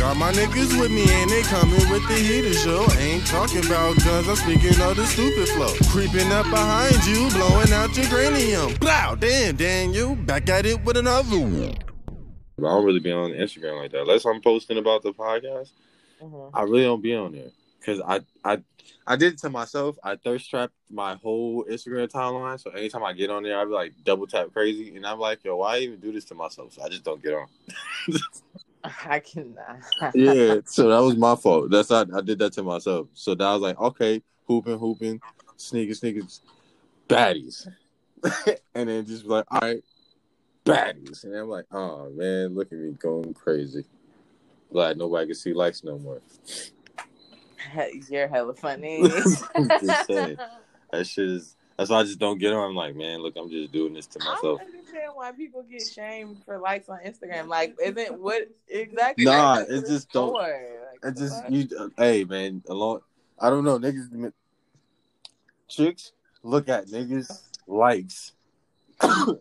Got my niggas with me and they coming with the heater show. Ain't talking about guns, I'm speaking of the stupid flow. Creeping up behind you, blowing out your cranium. Blow, damn, Daniel, back at it with another one. I don't really be on Instagram like that. Unless I'm posting about the podcast, Mhm. I really don't be on there because I I I did it to myself. I thirst trapped my whole Instagram timeline. So anytime I get on there, I be like double tap crazy, and I'm like, yo, why even do this to myself? So I just don't get on. I cannot. yeah, so that was my fault. That's not I did that to myself. So that I was like, okay, hooping, hooping, sneakers, sneakers, baddies, and then just like, all right, baddies, and I'm like, oh man, look at me going crazy. Glad nobody can see likes no more. You're hella funny. That shit is. That's why I just don't get on. I'm like, man, look, I'm just doing this to myself. I don't understand why people get shamed for likes on Instagram. Like, isn't what exactly? Nah, it it's just don't- for? I just you. Uh, hey, man, along. I don't know, niggas. Chicks look at niggas likes. But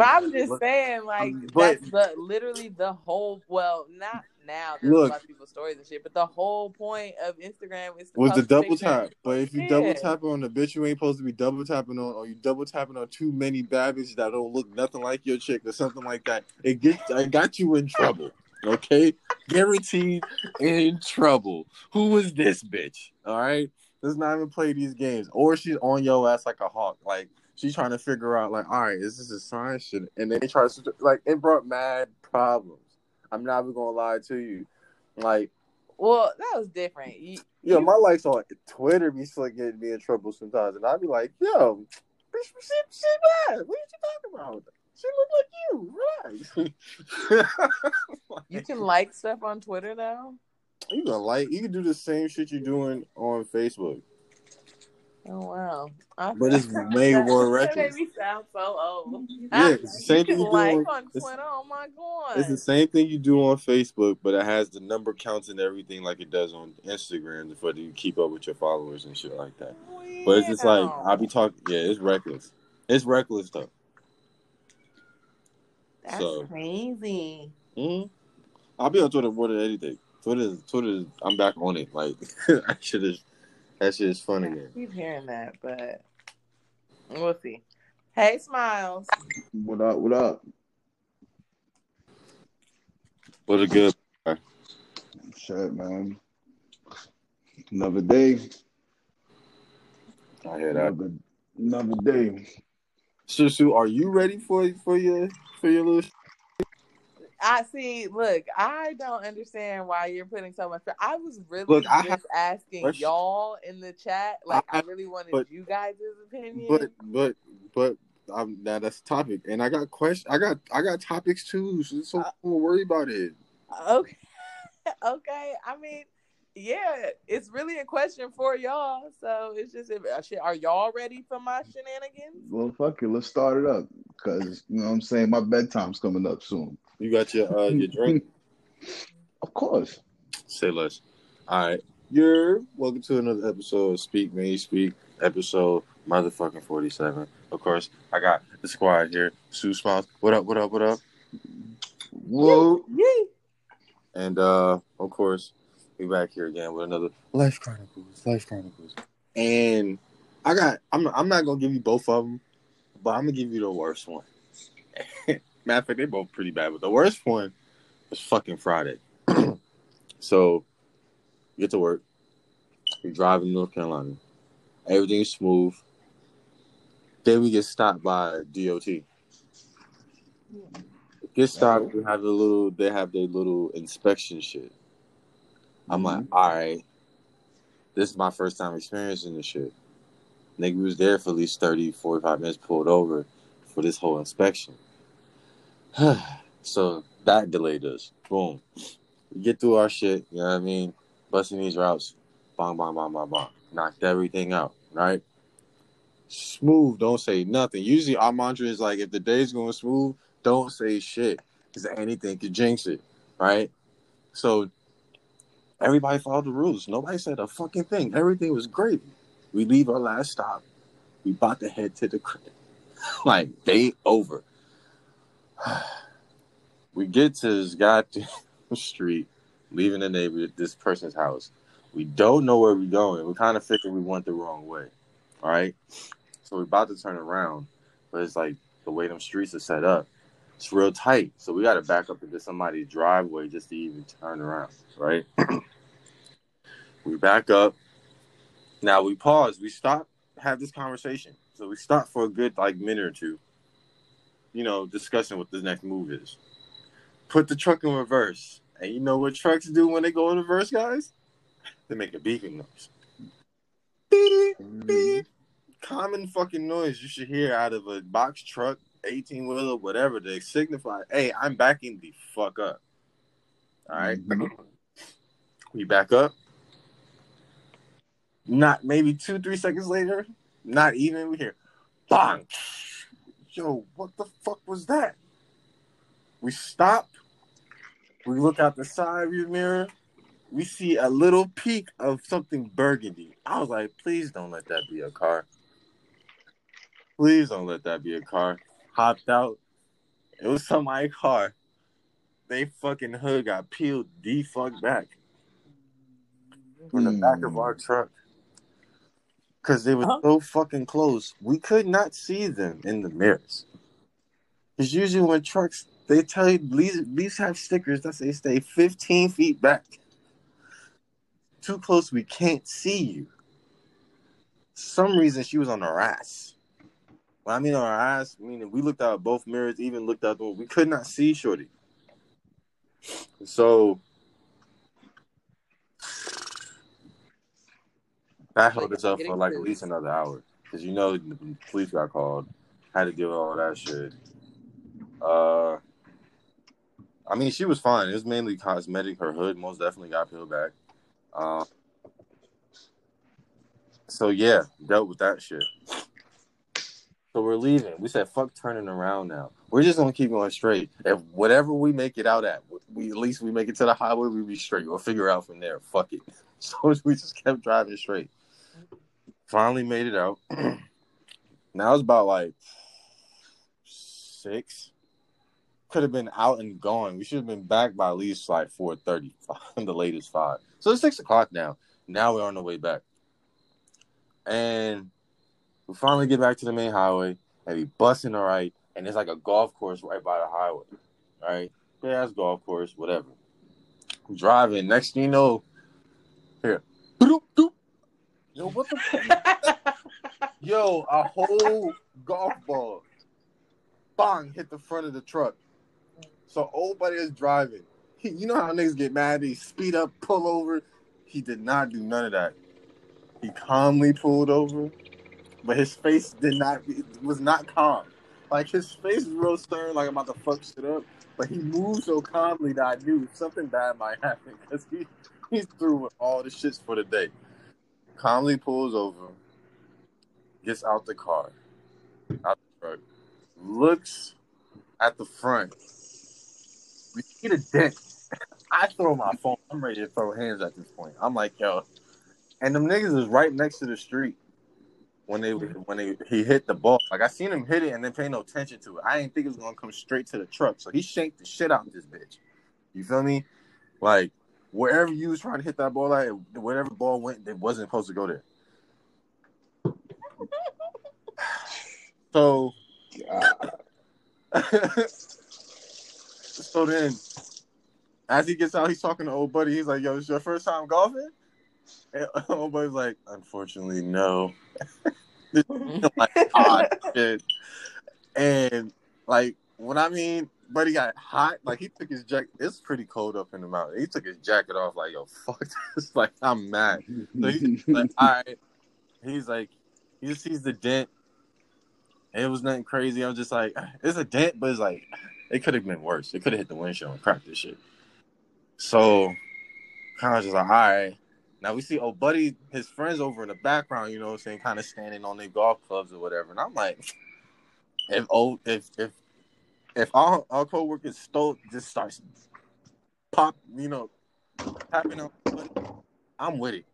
I'm just saying, like, But- that's the literally the whole. Well, not now. There's Look. a lot of people's stories and shit. But the whole point of Instagram is to was the double tap. But if you Yeah. double tap on the bitch you ain't supposed to be double tapping on, or you double tapping on too many bad bitches that don't look nothing like your chick or something like that, it gets it got you in trouble. Okay, guaranteed in trouble. Who was this bitch? All right, let's not even play these games. Or she's on your ass like a hawk. Like she's trying to figure out, like, all right, is this a sign? Shit, and then they try to like it brought mad problems. I'm not even gonna lie to you. Like Well, that was different. You, yeah, you- my likes on Twitter be still getting me in trouble sometimes, and I'd be like, "Yo, bitch, she, she bad. What are you talking about? She look like you. Relax." you can like stuff on Twitter now. you can like you can do the same shit you're doing on Facebook, Oh wow! I- but it's way more That reckless. made me sound so old. Yeah, it's the same you thing you do like on- on Twitter. Oh my god! It's the same thing you do on Facebook, but it has the number counts and everything like it does on Instagram for you to keep up with your followers and shit like that. But it's just like I be talking. Yeah, it's reckless. It's reckless though. That's so- crazy. hmm I'll be on Twitter more than anything. Twitter, Twitter, I'm back on it. Like I should is, that shit is fun I again. keep hearing that, but we'll see. Hey, Smiles. What up? What up? What a good. Shit, man. Another day. I hear that. Another, another day. Susu, are you ready for for your for your little? Sh- I see. Look, I don't understand why you're putting so much. I was really Look, I just have- asking Let's- y'all in the chat. Like, I, I- really wanted but- you guys' opinion. But but but um, now that's the topic, and I got question. I got I got topics too. So, so Uh, don't worry about it. Okay. okay. I mean, yeah, it's really a question for y'all. So it's just, if, uh, shit, are y'all ready for my shenanigans? Well, fuck it. Let's start it up. Because, you know what I'm saying? My bedtime's coming up soon. You got your uh your drink. Of course. Say less. All right. You're welcome to another episode of Speak Me Speak, episode motherfucking 47. Of course, I got the squad here. Sue Smiles. What up, what up, what up? Whoa. Yee. And uh of course, we back here again with another Life Chronicles. Life Chronicles. And I got I'm I'm not gonna give you both of them, but I'm gonna give you the worst one. Matter of fact, they both pretty bad, but the worst one was fucking Friday. so get to work. We drive in North Carolina. Everything's smooth. Then we get stopped by DOT. Get stopped. We have the little. They have their little inspection shit. I'm like, mm-hmm. all right. This is my first time experiencing this shit. Nigga was there for at least 30, 45 minutes pulled over for this whole inspection. so that delayed us. Boom. We get through our shit, you know what I mean? Busting these routes. Bong, bong, bong, bong, bong. Knocked everything out, right? Smooth, don't say nothing. Usually our mantra is like, if the day's going smooth, don't say shit. Because anything could jinx it, right? So everybody followed the rules. Nobody said a fucking thing. Everything was great. We leave our last stop. We about to head to the crib. like, day over. we get to this goddamn street. leaving the neighborhood, this person's house. We don't know where we're going. We kind of figured we went the wrong way. All right. So we're about to turn around, but it's like the way them streets are set up, it's real tight. So we got to back up into somebody's driveway just to even turn around. Right. we back up. Now we pause. We stop, have this conversation. So we stop for a good like minute or two. You know, discussing what the next move is. Put the truck in reverse. And you know what trucks do when they go in reverse, guys? They make a beeping noise. Beep, beep. Common fucking noise you should hear out of a box truck, 18 wheeler, whatever, to signify, hey, I'm backing the fuck up. All right? Mhm. We back up. Not maybe two, three seconds later, not even, we hear bang. Yo, what the fuck was that? We stop. We look out the side view mirror. We see a little peak of something burgundy. I was like, please don't let that be a car. Please don't let that be a car. Hopped out. It was somebody's car. They fucking hood got peeled the fuck back from the back of our hmm. truck. Cause they were Huh? so fucking close. We could not see them in the mirrors. Cause usually when trucks they tell you these these have stickers that say stay 15 feet back. Too close, we can't see you. Some reason she was on her ass. When I mean on our ass, meaning we looked out both mirrors, even looked out the we could not see Shorty. So that held us up for like at least another hour. Cause you know the police got called, had to deal with all that shit. Uh I mean she was fine. It was mainly cosmetic. Her hood most definitely got peeled back. Uh, so yeah, dealt with that shit. So we're leaving. We said, "Fuck turning around now. We're just gonna keep going straight. If whatever we make it out at, we at least we make it to the highway. We be straight. We'll figure out from there. Fuck it." So we just kept driving straight. Finally made it out. now it's about like six. Could have been out and gone. We should have been back by at least like four thirty. the latest five. So it's six o'clock now. Now we're on the way back, and we finally get back to the main highway, and we bust in the right, and there's like a golf course right by the highway, right? Yeah, it's golf course, whatever. I'm driving. Next thing you know, here. Yo, what the? Yo, a whole golf ball, bang, hit the front of the truck. So old buddy is driving. He, you know how niggas get mad? They speed up, pull over. He did not do none of that. He calmly pulled over, but his face did not was not calm. Like his face was real stern, like I'm about to fuck shit up. But he moved so calmly that I knew something bad might happen because he he's through with all the shits for the day. Calmly pulls over, gets out the car, out the truck, looks at the front. We see the dent. I throw my phone. I'm ready to throw hands at this point. I'm like, yo, and them niggas is right next to the street when they when they he hit the ball. Like I seen him hit it and then pay no attention to it. I didn't think it was gonna come straight to the truck, so he shanked the shit out of this bitch. You feel me? Like wherever you was trying to hit that ball at, whatever ball went, it wasn't supposed to go there. so so then, as he gets out, he's talking to old buddy. He's like, "Yo, this your first time golfing?" And old buddy's like, "Unfortunately, no." Like odd shit. And like, what I mean, buddy got hot. Like he took his jacket. It's pretty cold up in the mountain. He took his jacket off. Like, yo, fuck this. Like, I'm mad. So he's like, all right. He's like, he just sees the dent. It was nothing crazy. I'm just like, it's a dent, but it's like, it could have been worse. It could have hit the windshield and cracked this shit. So, kind of just like, all right. Now we see old buddy, his friends over in the background, you know what I'm saying, kind of standing on their golf clubs or whatever. And I'm like, if old, if if if our our coworkers stole just starts pop, you know, I'm with it.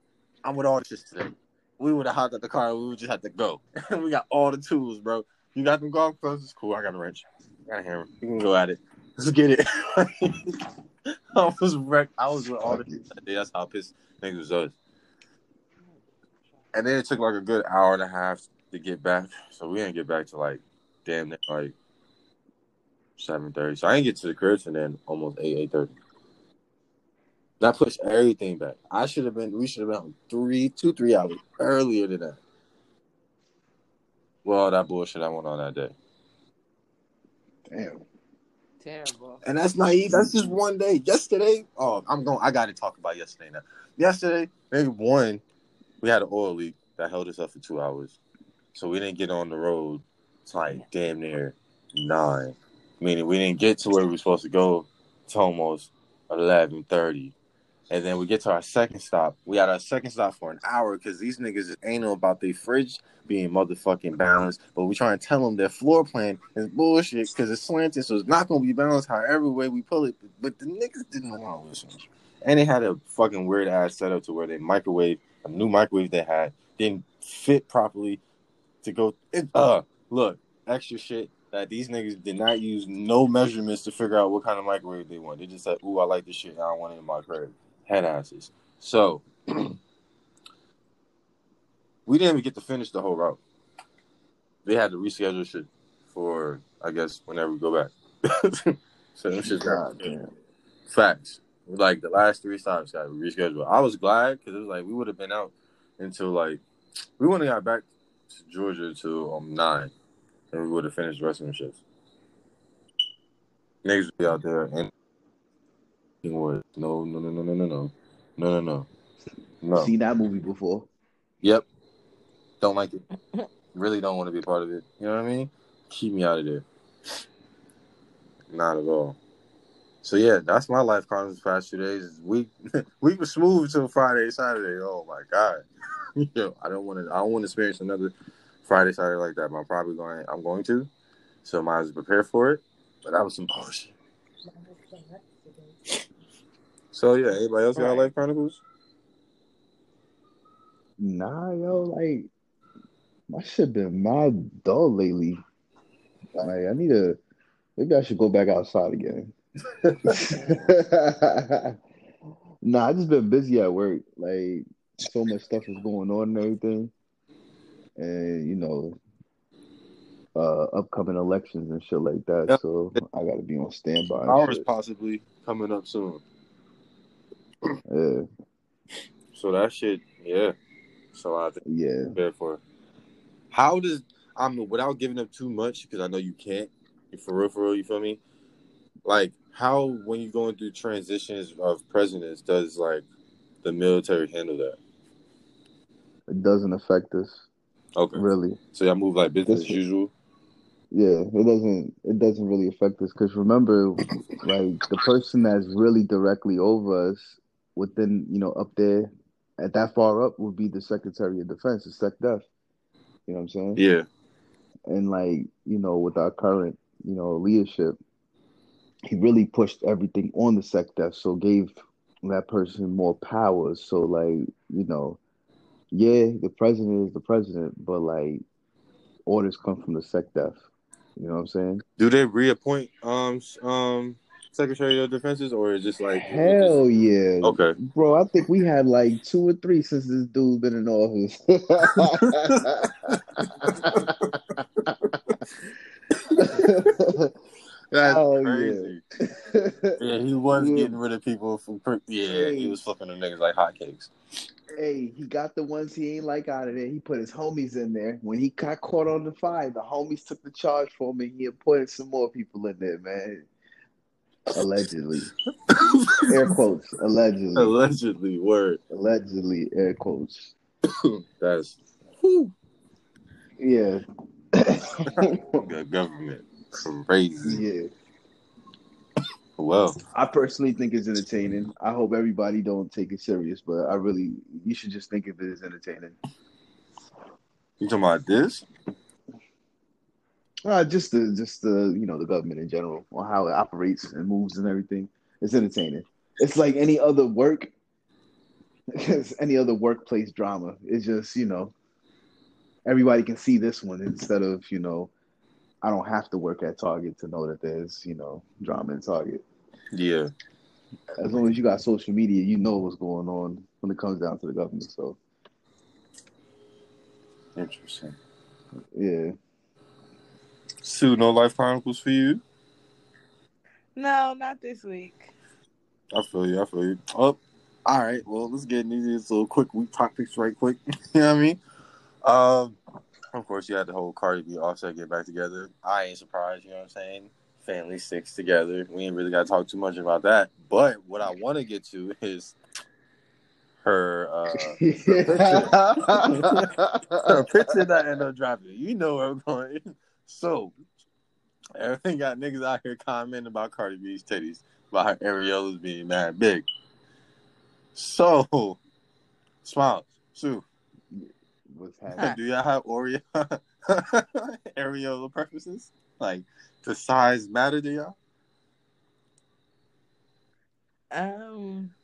I'm with all this shit today. We would have hopped at the car. We would just have to go. we got all the tools, bro. You got them golf clubs. It's cool. I got a wrench. I got a hammer. You can go at it. Let's get it. I was wrecked. I was with all the that day. That's how pissed niggas was. And then it took like a good hour and a half to get back. So we didn't get back to like damn like seven thirty. So I didn't get to the crib and then almost eight eight thirty. That pushed everything back. I should have been. We should have been on three, two, three hours earlier than that. Well, that bullshit I went on that day, Damn. Terrible. and that's naive. That's just one day. Yesterday, oh, I'm going. I got to talk about yesterday now. Yesterday, maybe one, we had an oil leak that held us up for two hours, so we didn't get on the road. It's like damn near nine, meaning we didn't get to where we were supposed to go. It's almost eleven thirty. And then we get to our second stop. We had our second stop for an hour because these niggas is anal about their fridge being motherfucking balanced. But we trying to tell them their floor plan is bullshit because it's slanted, so it's not gonna be balanced however way we pull it. But the niggas didn't want to listen. And they had a fucking weird ass setup to where they microwave a new microwave they had didn't fit properly to go. It, uh, look, extra shit that these niggas did not use no measurements to figure out what kind of microwave they want. They just said, "Ooh, I like this shit. and I want it in my crib." Head asses. So we didn't even get to finish the whole route. They had to reschedule shit for, I guess, whenever we go back. so them just God damn. Facts. Like the last three stops got rescheduled. I was glad because it was like we would have been out until like we wouldn't have got back to Georgia until um nine, and we would have finished the rest of them shits. Niggas would be out there and wood. No, no, no, no, no, no, no, no, no, no, no. Seen that movie before. Yep. Don't like it. Really don't want to be a part of it. You know what I mean? Keep me out of there. Not at all. So yeah, that's my life comments the past two days. We we were smooth till Friday, Saturday. Oh my god. Yo, I don't want to. I don't want to experience another Friday, Saturday like that. But I'm probably going. I'm going to. So might as well prepare for it. But that was some bullshit. So yeah, anybody else got Right. life chronicles? Nah, yo, like my shit been mad dull lately. Like I need to maybe I should go back outside again. nah, I just been busy at work. Like so much stuff is going on and everything. And you know, uh upcoming elections and shit like that. Yep. So I gotta be on standby. and Ours possibly coming up soon. Yeah, So that shit, yeah. So I think yeah. prepare for. How does I mean without giving up too much because I know you can't. You For real, for real, you feel me? Like how when you're going through transitions of presidents, does like the military handle that? It doesn't affect us Okay, really. so y'all move like business as usual. Yeah, it doesn't it doesn't really affect us because remember, like the person that's really directly over us within, you know, up there at that far up would be the Secretary of Defense, the SecDef. You know what I'm saying? Yeah, And like, you know, with our current, you know, leadership, he really pushed everything on the SecDef, so gave that person more powers. So like, you know, yeah, the president is the president, but like orders come from the SecDef. You know what I'm saying? do they reappoint um um Secretary of Defenses or is just like Hell yeah. Okay, Bro, I think we had like two or three since this dude been in office. that's Oh, crazy. Yeah, he was Yeah. getting rid of people from. per- Yeah, he was flipping them niggas like hotcakes. Hey, he got the ones he ain't like out of there. He put his homies in there. When he got caught on the fire, the homies took the charge for him and he appointed some more people in there, man. Allegedly. air quotes. Allegedly. Allegedly, word. Allegedly, air quotes. That's Yeah. the government. Crazy. yeah. Well, I personally think it's entertaining. I hope everybody don't take it serious, but I really you should just think of it as entertaining. you talking about this? Uh, just the just the you know the government in general on how it operates and moves and everything. It's entertaining. It's like any other work. It's any other workplace drama. It's just you know everybody can see this one instead of you know I don't have to work at Target to know that there's you know drama in Target. Yeah. as long as you got social media, you know what's going on when it comes down to the government. So Interesting. yeah. Sue, no life chronicles for you. No, not this week. I feel you. I feel you. Oh, all right. Well, let's get into these little quick week topics right quick. you know what I mean? Um, of course, you had the whole Cardi B Offset get back together. I ain't surprised. You know what I'm saying? Family sticks together. We ain't really got to talk too much about that. But what I want to get to is her uh, her picture that end up dropping. You know where I'm going. So, everything got niggas out here commenting about Cardi B's titties, about her areolas being mad big. So, Smiles, Sue, What's happening? do y'all have Oreo areola preferences? Like, the size matter to y'all? Um,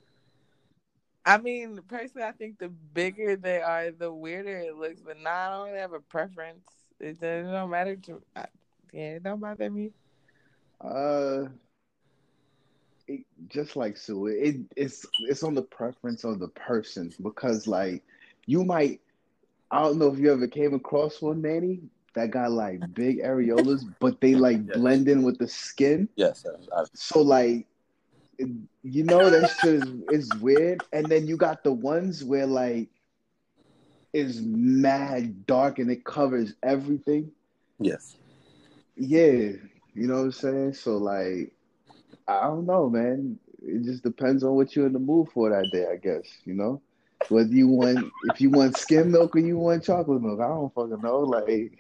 I mean, personally, I think the bigger they are, the weirder it looks. But nah, I don't really have a preference. It, does- it don't matter to. I, yeah, it don't bother me. Uh, it, just like Sue, it it's it's on the preference of the person because like you might, I don't know if you ever came across one, Manny, that got like big areolas, but they like Yes. blend in with the skin. Yes. So like, you know that shit is, is weird. And then you got the ones where like is mad dark and it covers everything. yes. Yeah, you know what I'm saying? So like, I don't know, man. It just depends on what you're in the mood for that day, I guess, you know? Whether you want if you want skim milk or you want chocolate milk. I don't fucking know. Like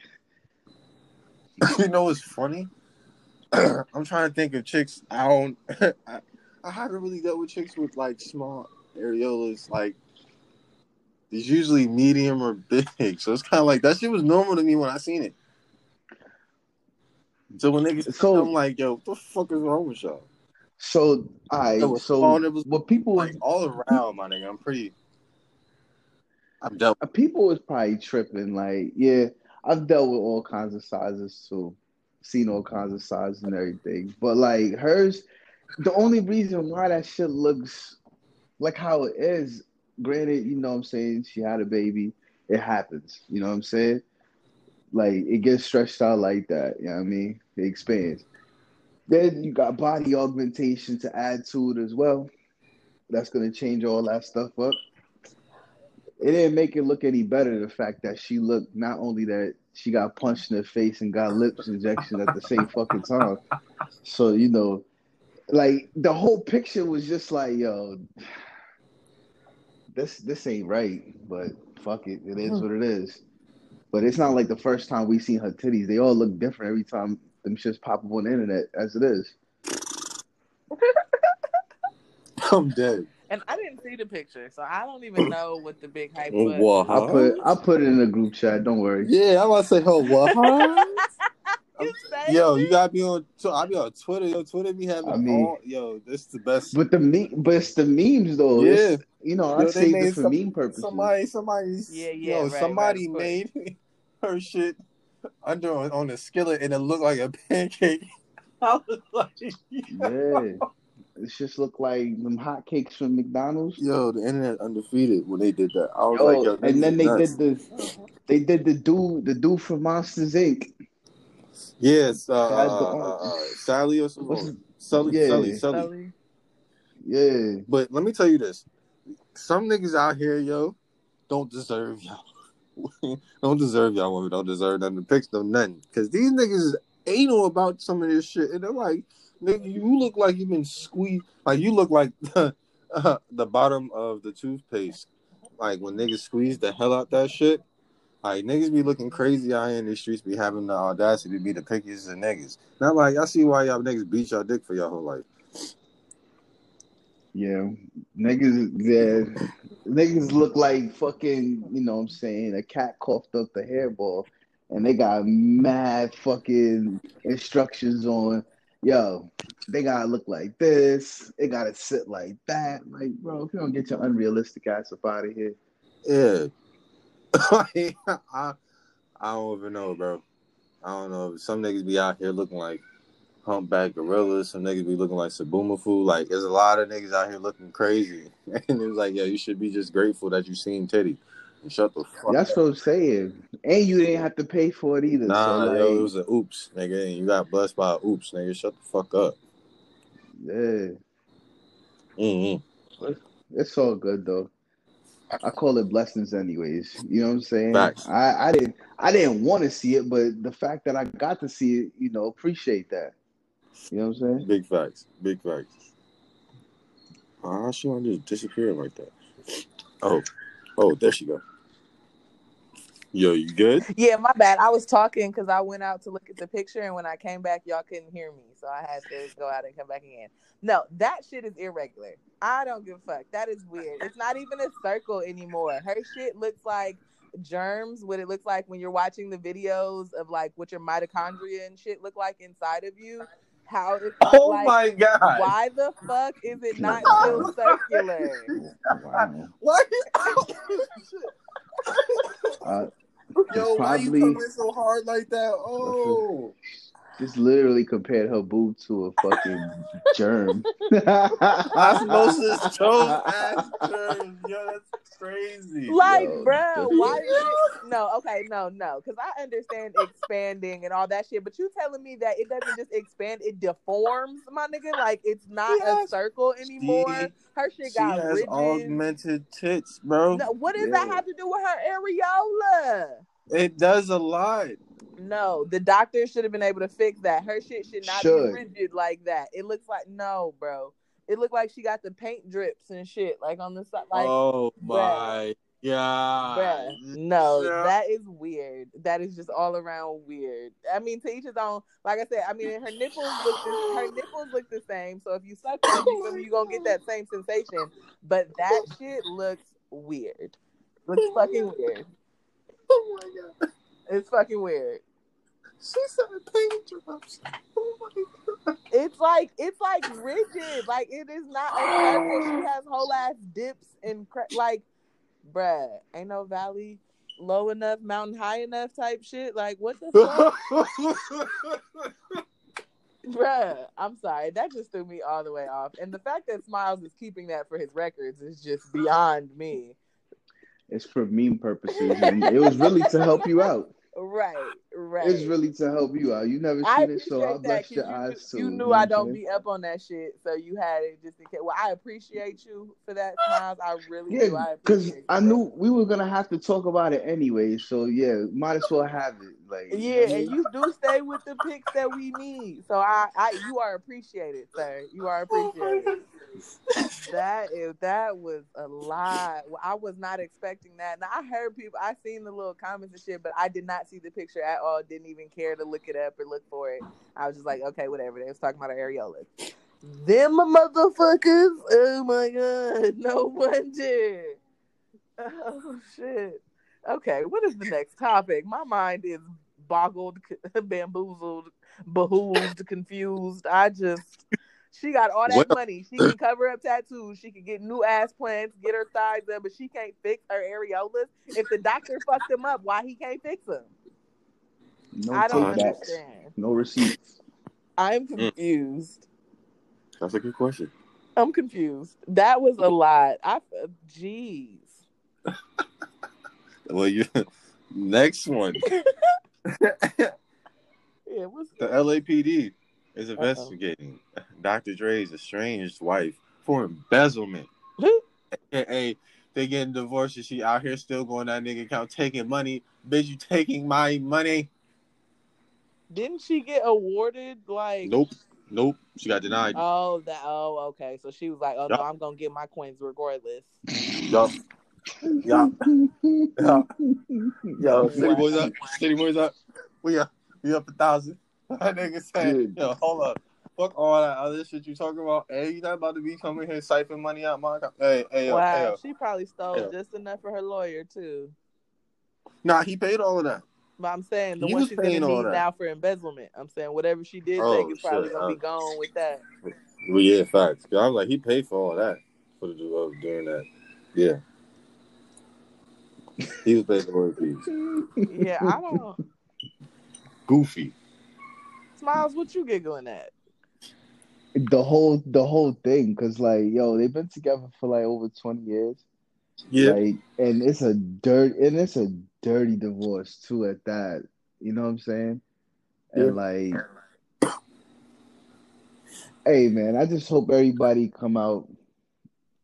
you know what's funny? I'm trying to think of chicks. I don't. I, I haven't really dealt with chicks with like small areolas. Like, it's usually medium or big. So it's kind of like that shit was normal to me when I seen it. So when niggas, So- I'm like, yo, what the fuck is wrong with y'all? so I was so small, it was- what people Like all around, my nigga. I'm pretty. I'm dealt. Uh, people was probably tripping. Like, yeah, I've dealt with all kinds of sizes too, seen all kinds of sizes and everything. But like hers, the only reason why that shit looks like how it is, granted, you know what I'm saying, she had a baby, it happens. You know what I'm saying? Like it gets stretched out like that. You know what I mean? It expands. Then you got body augmentation to add to it as well. That's gonna change all that stuff up it didn't make it look any better the fact that she looked not only that she got punched in the face and got lips injection at the same fucking time. So, you know, like the whole picture was just like, yo, this this ain't right, but fuck it. It is hmm. what it is. But it's not like the first time we seen her titties. They all look different every time them shits pop up on the internet as it is. I'm dead. And I didn't see the picture, so I don't even know what the big hype was. wow. I'll put I'll put it in the group chat, don't worry. Yeah, I'm about to say, oh, what? You say Yo, you gotta be on. So I be on Twitter. Yo, Twitter be having I mean- all. Yo, this is the best. But the me but it's the memes though. Yeah. It's- you know, I Yo, they say this for some- meme purposes. Somebody, somebody, Yeah, yeah, yo, right, somebody right, made her shit under on, on a skillet and it looked like a pancake. I was like, Yeah. It just looked like them hotcakes from McDonald's. yo, the internet undefeated when they did that. I was Yo, like, yo, and then they nuts. did the they did the dude the dude from Monsters Inc. yes, uh, uh, uh, uh, Sally or What's something. his- Sully, Yeah. Sully, Sully. Sully? Yeah. But let me tell you this: some niggas out here, yo, don't deserve y'all. don't deserve y'all women. Don't deserve nothing to pics, no nothing. Because these niggas is anal about some of this shit, and they're like, nigga, you look like you've been squeezed. Like you look like the, uh, the bottom of the toothpaste. Like when niggas squeeze the hell out that shit. Like niggas be looking crazy out in the streets, be having the audacity to be the pickiest of niggas. Not like I see why y'all niggas beat y'all dick for y'all whole life. Yeah. Niggas yeah. Niggas look like fucking, you know what I'm saying, a cat coughed up the hairball and they got mad fucking instructions on yo, they gotta look like this, it gotta sit like that. Like, bro, if you don't get your unrealistic ass up out of here. Yeah. I, I don't even know, bro. I don't know. Some niggas be out here looking like humpback gorillas. Some niggas be looking like Sabumafu. Like, there's a lot of niggas out here looking crazy. And it's like, yeah, you should be just grateful that you seen titty. Shut the fuck That's up. what I'm saying. And you didn't have to pay for it either. Nah, so like, yo, it was an oops, nigga. And you got blessed by oops, nigga. Shut the fuck up. yeah, Mm-hmm. it's all good though. I call it blessings anyways. You know what I'm saying? Facts. I, I didn't I didn't want to see it, but the fact that I got to see it, you know, appreciate that. You know what I'm saying? Big facts. Big facts. Ah, she want to just disappear like that. Oh, oh, there she go. Yo, you good? Yeah, my bad. I was talking because I went out to look at the picture, and when I came back, y'all couldn't hear me, so I had to go out and come back again. No, that shit is irregular. I don't give a fuck. That is weird. It's not even a circle anymore. Her shit looks like germs. What it looks like when you're watching the videos of like what your mitochondria and shit look like inside of you. How it's Oh like, my god! why the fuck is it not still circular? Wow. Why? Uh, Yo, why you coming so hard like that? Oh, just literally compared her boob to a fucking germ. osmosis Jones ass germs. Yo, that's crazy. Like, Yo, bruh, why is it? No, okay, no, no, because I understand expanding and all that shit, but you telling me that it doesn't just expand, it deforms, my nigga. Like, it's not a circle anymore. She- Her shit She got has ridges. augmented tits, bro. No, what does that have to do with her areola? It does a lot. No, the doctor should have been able to fix that. Her shit should not Should. be rigid like that. It looks like no, bro. It looked like she got the paint drips and shit, like on the side. Like, oh bruh. my god. Bruh, no, Yeah. that is weird. That is just all around weird. I mean, to each his own. Like I said, I mean, her nipples look the, her nipples look the same. So if you suck them, you oh feel me, you gonna get that same sensation. But that shit looks weird. Looks oh fucking weird. Oh my god. It's fucking weird. She said paint drops. Oh my god. It's like it's like rigid. Like it is not a circle. She has whole ass dips and cra- like, bruh, ain't no valley low enough, mountain high enough type shit. Like what the fuck? Bruh, I'm sorry. That just threw me all the way off. And the fact that Smiles is keeping that for his records is just beyond me. it's for meme purposes, and it was really to help you out. Right, right. It's really to help you out. You never I seen it, so I that your you, eyes too. you knew I don't be up on that shit, so you had it just in case. Well, I appreciate you for that, Smiles. I really do. Yeah, because appreciate you, I knew we were gonna have to talk about it anyway. So yeah, might as well have it. Like Yeah, and you do stay with the picks that we need. So I, I you are appreciated, sir. You are oh appreciated. That is that was a lot. Well, I was not expecting that. Now I heard people I seen the little comments and shit, but I did not see the picture at all. Didn't even care to look it up or look for it. I was just like, okay, whatever. They was talking about areolas. Them motherfuckers. Oh my god. No wonder. Oh shit. Okay, what is the next topic? My mind is boggled, bamboozled, behooved, confused. I just, she got all that Well- money. She can cover up tattoos. She can get new ass plants, get her thighs up, but she can't fix her areolas. If the doctor fucked them up, why he can't fix them? no I don't takebacks, understand. no receipts. I'm Mm. confused. That's a good question. I'm confused. That was a lot. I, jeez. Well, you next one. Yeah, what's The LAPD is Uh-oh. investigating Dr. Dre's estranged wife for embezzlement. Hey, they getting divorced and she out here still going that nigga account taking money. Bitch, you taking my money? Didn't she get awarded like? Nope. Nope. She got denied. Oh, that. Oh, okay. So she was like, "Oh Yup. no, I'm gonna get my coins regardless." Yup. Yeah. Yeah. Yo, city boys up. City boys up. We up. We up a thousand. That nigga said, Dude. yo, hold up. Fuck all that other shit you talking about. Hey, you not about to be coming here siphoning money out my account. Hey, hey, yo, hey, wow, yo. she probably stole Yeah. just enough for her lawyer too. Nah, he paid all of that. But I'm saying the He one she's gonna need now for embezzlement. I'm saying whatever she did Oh, take is probably shit. gonna be gone with that. Well, yeah, facts. 'Cause I was like, he paid for all that for the uh, doing that. Yeah. He was paying for the fees. Yeah, I don't. Goofy. Smiles, what you giggling at? the whole the whole thing, cause like yo, they've been together for like over twenty years. Yeah. Like, and it's a dirt, and it's a dirty divorce too. At that, you know what I'm saying? And like, hey man, I just hope everybody come out,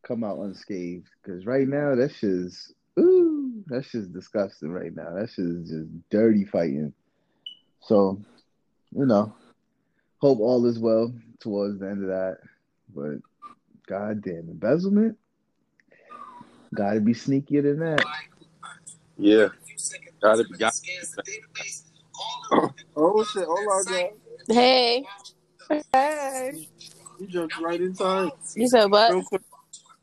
come out unscathed. Cause right now, that shit's ooh, that shit's disgusting. Right now, that shit is just dirty fighting. So, you know, hope all is well towards the end of that. But goddamn embezzlement, gotta be sneakier than that. Yeah. Gotta be. Got oh shit! Hold on, guys. Hey, Hey. You jumped right in time. you said what?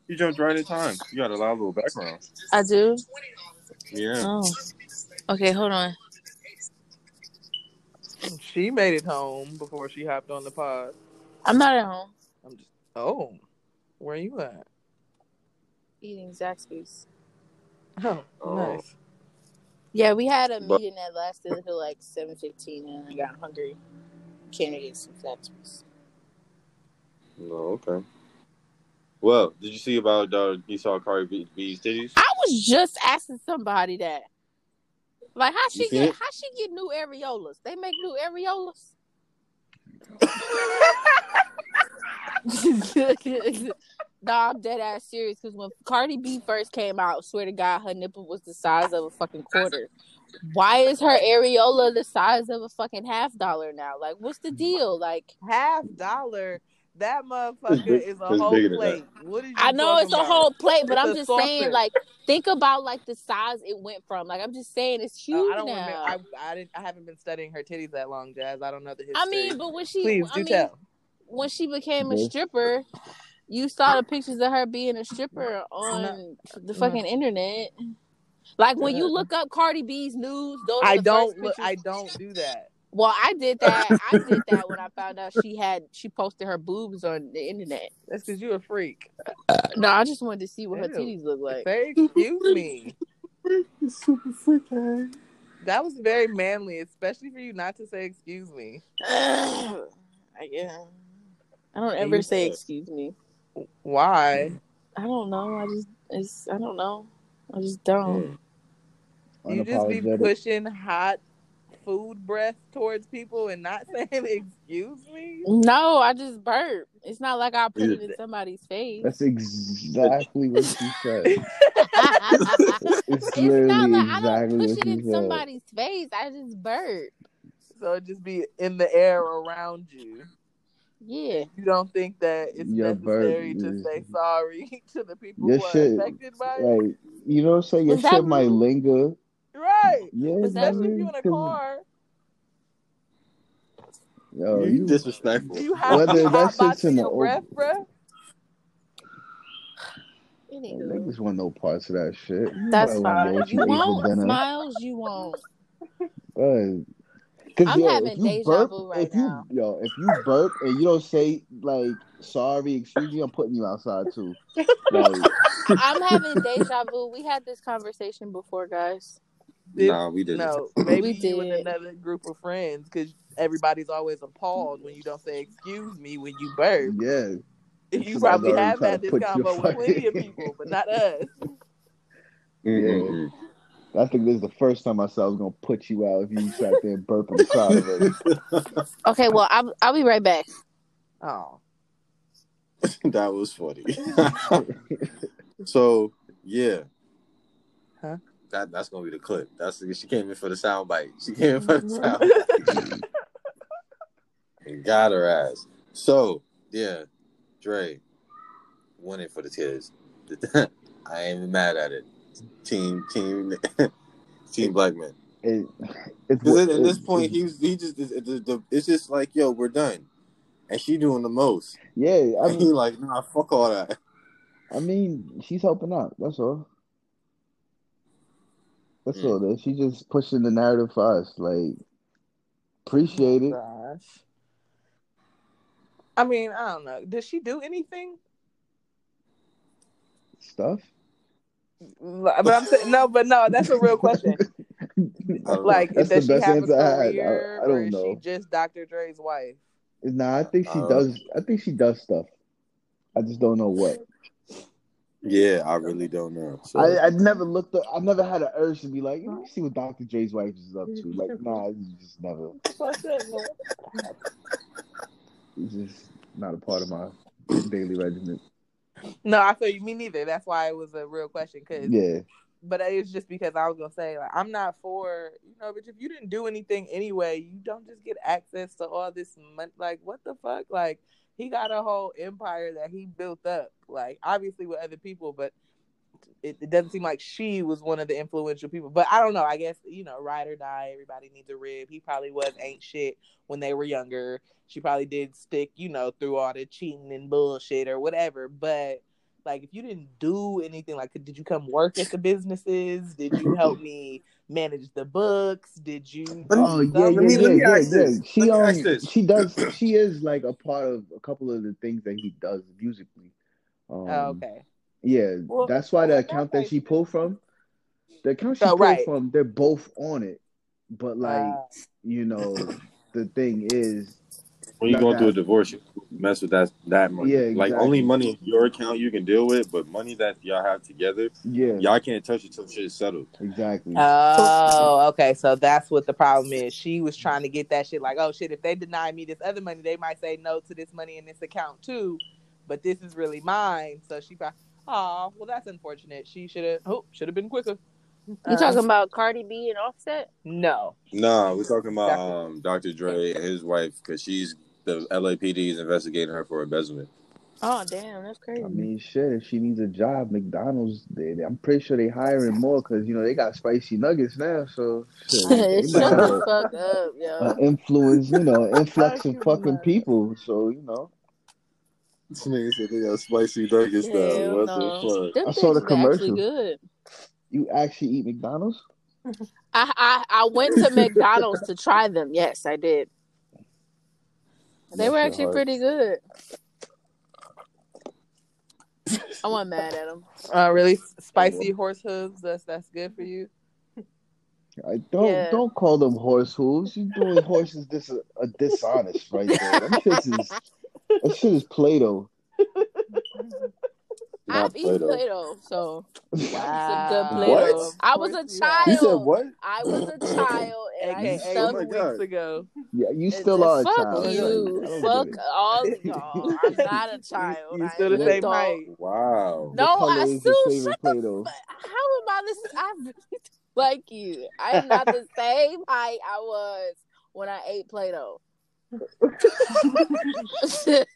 You jumped right in time. You got a loud little background. I do. Yeah. Oh, okay. Hold on. She made it home before she hopped on the pod. I'm not at home I'm just oh, where are you at? eating Zaxby's. Oh, Oh. nice. Yeah, we had a meeting that lasted until like seven fifteen, and I got hungry. Can't get some Zaxby's. No, okay. Well, did you see about uh, you saw Cardi B, B's titties? I was just asking somebody that, like, how she get it? how she get new areolas? They make new areolas. no, I'm dead ass serious because when Cardi B first came out, swear to God, her nipple was the size of a fucking quarter. Why is her areola the size of a fucking half dollar now? Like, what's the deal? Like, Half dollar. That motherfucker is a whole plate. What is I know talking it's a whole plate, but It's I'm just saucer. saying, like, think about like the size it went from. Like, I'm just saying it's huge Oh, I don't now. remember. I, I didn't. I haven't been studying her titties that long, Jazz. I don't know the history. I mean, but when she, please I do mean, tell. when she became a stripper, you saw the pictures of her being a stripper on the mm-hmm. fucking internet. Like when you mm-hmm. look up Cardi B's news, those are I the don't. First Look. I don't do that. Well, I did that. I did that when I found out she had she posted her boobs on the internet. That's because you're a freak. Uh, no, I just wanted to see what her Ew. titties look like. Say excuse me. Super freaky. That was very manly, especially for you not to say excuse me. I, yeah. I don't ever say said- excuse me. Why? I don't know. I just it's I don't know. I just don't. You just be pushing hot food breath towards people and not saying excuse me. No, I just burp. It's not like I put it in somebody's face. That's exactly what she said. It's it's not like I exactly don't push it in said. somebody's face. I just burp. So it just be in the air around you. Yeah. You don't think that it's Your burp necessary to is- say sorry to the people Your who are shit, affected by it? like you know, what I'm saying your shit might rude? linger. Right. Yeah, Was that Especially if you're in a 'cause- car. Yo, you you, disrespectful. You have Whether to that hot shit's in in the your breath, bruh. Anywho. niggas want no parts of that shit. That's might fine. what You won't, dinner. Smiles, you won't. Good. Cause I'm yo, having if you deja burp, vu right if you now. yo, if you burp and you don't say like sorry, excuse me, I'm putting you outside too. Like, I'm having deja vu. We had this conversation before, guys. Did- Nah, we didn't. No, maybe We you and did. another group of friends because everybody's always appalled when you don't say excuse me when you burp. yeah, You probably have trying had this put your combo with plenty of people, but not us. Mm-mm-mm. I think this is the first time I said I was gonna put you out if you sat there burping burp in the crowd already. Okay, well, I'll, I'll be right back. Oh, that was funny. so yeah, Huh? That that's gonna be the clip. That's she came in for the sound bite. She came in for the mm-hmm. sound and got her ass. So yeah, Dre winning for the kids. I ain't even mad at it. Team, team, team black men. It, it's Because at, at this it- point, he's he just it's, it's, it's just like yo, we're done, and she doing the most. yeah. I I mean, mean, like nah, fuck all that. I mean, she's helping out. That's all. That's Mm. all. That she's just pushing the narrative for us. Like, appreciate it. gosh. I mean, I don't know. Does she do anything? Stuff. But I'm saying no, but no. That's a real question. I don't know. Like, That's does the she best have a answer I had. I- career, I don't is she know. just Dr. Dre's wife? Nah, I think she Uh, does. I think she does stuff. I just don't know what. Yeah, I really don't know. So I I never looked. Up, I never had an urge to be like, let me see what Dr. Dre's wife is up to. Like, nah, it's just never. It's just not a part of my daily regimen. No, I feel you. Me neither. That's why it was a real question. Cause, Yeah, but it's just because I was gonna say like I'm not for you know, but if you didn't do anything anyway, you don't just get access to all this money. Like what the fuck? Like he got a whole empire that he built up. Like obviously with other people, but it, it doesn't seem like she was one of the influential people. But I don't know. I guess you know, ride or die. Everybody needs a rib. He probably was ain't shit when they were younger. She probably did stick, you know, through all the cheating and bullshit or whatever. But like, if you didn't do anything, like, did you come work at the businesses? Did you help me manage the books? Did you? Oh yeah, let yeah, me- yeah, let me yeah, ask yeah. this. She Let me um, she does. She is like a part of a couple of the things that he does musically. Um, Oh, okay. Yeah, Well, that's why the account that that she pulled from, the account she Oh, pulled right. from, they're both on it. But like, Uh, you know, the thing is, when you not going that- through a divorce, you mess with that that money. Yeah, Like only money in your account you can deal with, but money that y'all have together, yeah, y'all can't touch it till shit's settled. exactly. Oh, okay. So that's what the problem is. She was trying to get that shit like, oh shit, if they deny me this other money, they might say no to this money in this account too. But this is really mine. So she probably, oh, well, that's unfortunate. She should have, oh, should have been quicker. You Uh, talking about Cardi B and Offset? No. Nah, we're talking about um, Dr. Dre and his wife because she's the LAPD is investigating her for embezzlement. Oh damn, that's crazy. I mean, shit. If she needs a job, McDonald's. They, they- I'm pretty sure they hiring more because you know they got spicy nuggets now. So shit, they Shut the fuck up, yo. a influence, you know, influx of Fucking fucking love it. people. So you know, This nigga said they got spicy nuggets now. Hell What no. the fuck? Them I saw the bitches commercial. Actually good. you actually eat McDonald's. I, I I went to McDonald's to try them. Yes, I did. They were actually pretty good. I wasn't mad at them. Uh, really spicy horse hooves. That's that's good for you. I don't Yeah. don't call them horse hooves. You doing horses dis a dishonest right there. That shit is that shit is Play-Doh. Not I've eaten Play-Doh. Play-Doh, so Wow. some good What? Play-Doh. I was a child. you said what? I was a child, and I AKA Oh stuffed my two God. weeks ago. Yeah, you still are a child. fuck child. you. Like, fuck all of y'all. I'm not a child. You I still am the same adult. height. Wow. No, I still favorite shut the Play-Doh? fuck. How am I this? I really like you. I am not the same height I was when I ate Play-Doh.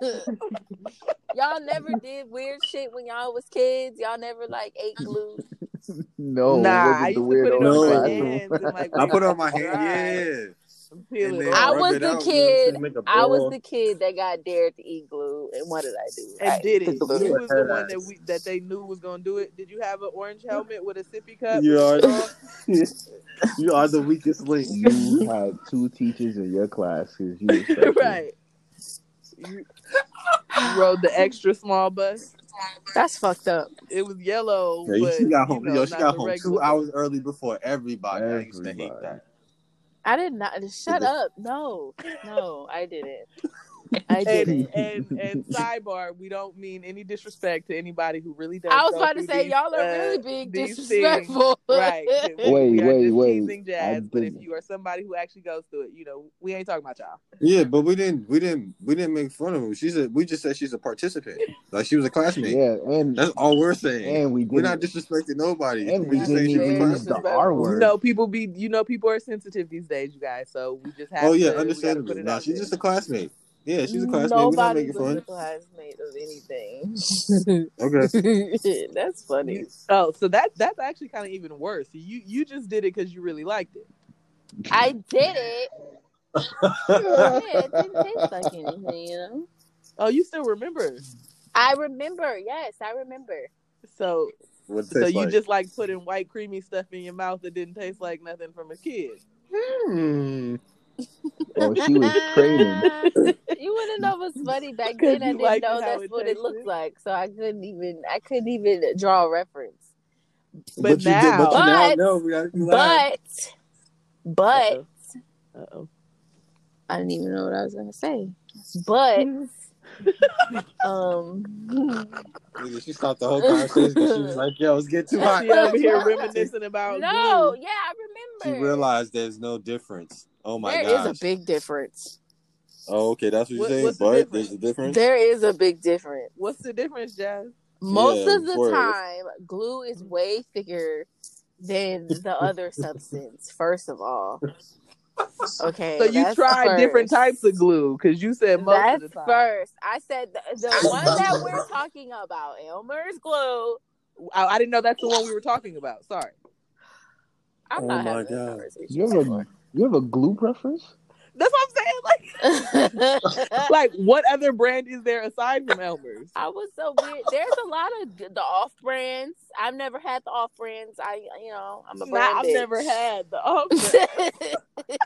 y'all never did weird shit when y'all was kids. Y'all never like ate glue. No, nah, I used to put it on No. my classroom. hands like I put for on my it to hand, yeah. And peel And it then I was the out, you know what I'm kid. saying? Make a I was the kid that got dared to eat glue, and what did I do? and I did ate the it. glue. You was the one that we that they knew was gonna do it. Did you have an orange helmet with a sippy cup? You are, you are the weakest link. You had two teachers in your class because you right. You, you rode the extra small bus. That's fucked up. It was yellow, Yeah, but she got you home. know, Yo, she got home two hours early before everybody. I used to hate that. I did not. Shut up. No, no, I didn't. I didn't. and and sidebar, we don't mean any disrespect to anybody who really does. I was about to say these, y'all are uh, really being these things. disrespectful. Right. We, Wait, we are wait, wait. teasing jazz, but if you are somebody who actually goes through it, you know, we ain't talking about y'all. Yeah, but we didn't, we didn't, we didn't make fun of her. She's a, we just said she's a participant. Like she was a classmate. Yeah, and That's all we're saying. and we We're not disrespecting nobody. and We we just didn't saying she was even use the classmate. R You word. know, people be, you know, people are sensitive these days, you guys. So we just have Oh yeah, we got to understandably. put it she's there. just a classmate. Yeah, she's a classmate. We're not making was a fun. classmate of anything. Okay. That's funny. Oh, so that that's actually kind of even worse. You you just did it because you really liked it. I did it. Yeah, it didn't taste like anything, you know. Oh, you still remember? I remember. Yes, I remember. So so you like? just like putting white creamy stuff in your mouth that didn't taste like nothing from a kid. Hmm. Oh, she was training. you wouldn't know what's funny? back then, I didn't liked know that's what it looked tasted. like, so I couldn't even. I couldn't even draw a reference. But you did, but you now- now But- know. We gotta be loud. But, but Uh oh. I didn't even know what I was gonna say. But um, Nigga, She stopped the whole conversation. she was like, "Yo, it's getting too hot." She over here reminiscing about no, glue. yeah, I remember. She realized there's no difference. Oh my There god. is a big difference. Oh, okay, that's what you're What- saying. what's the But there's a difference. There is a big difference. What's the difference, Jazz? Most Yeah, of the word. time, glue is way thicker than the other substance. First of all, okay. So you that's tried different types of glue because you said most That's of the time. first. I said the, the one that we're talking about, Elmer's glue. I, I didn't know that's the one we were talking about. Sorry. I'm Oh not my having this God. conversation. You have a you have a glue preference? That's what I'm saying. Like, like what other brand is there aside from Elmer's? I was so weird. There's a lot of the off brands. I've never had the off brands. I, you know, I'm a Nah, brand. I've bitch. never had the oh,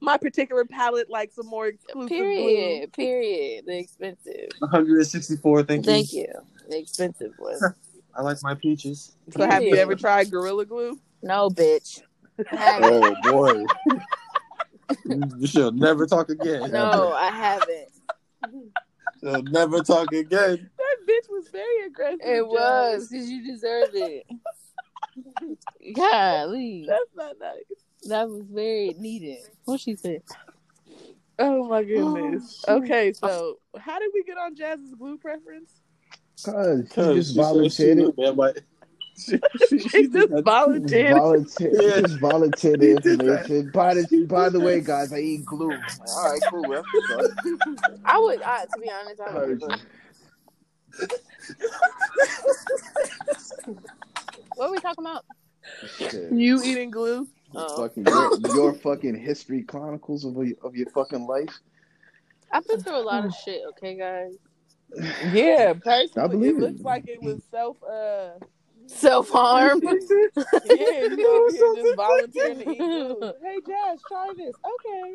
my particular palette likes some more exclusive period. Period. The expensive. 164. Thank you. Thank you. The expensive one. I like my peaches. So have you ever tried Gorilla Glue? No, bitch. Haven't. Oh boy. we shall never talk again. No, I haven't. Shall never talk again. That bitch was very aggressive. It Jazz. was because you deserve it. Golly, That's not nice. that was very needed. What she said? Oh my goodness. Okay, so how did we get on Jazz's glue preference? Cause she just volunteered she it. was- but- she- she- she She just that- volunteered. Volunteer, Yeah. just volunteer the He did that. information. By the by the way, guys, I eat glue. Like, All right, cool. Well, I would, I, to be honest, I would. What are we talking about? shit. You eating glue? Oh. Fucking your, your fucking history chronicles of your, of your fucking life. I've been through a lot of shit. Okay, guys. Yeah, I personally, believe it it. looks like it was self. uh Self harm. Yeah, you over here just volunteering to eat glue. Hey, Jazz, try this. Okay.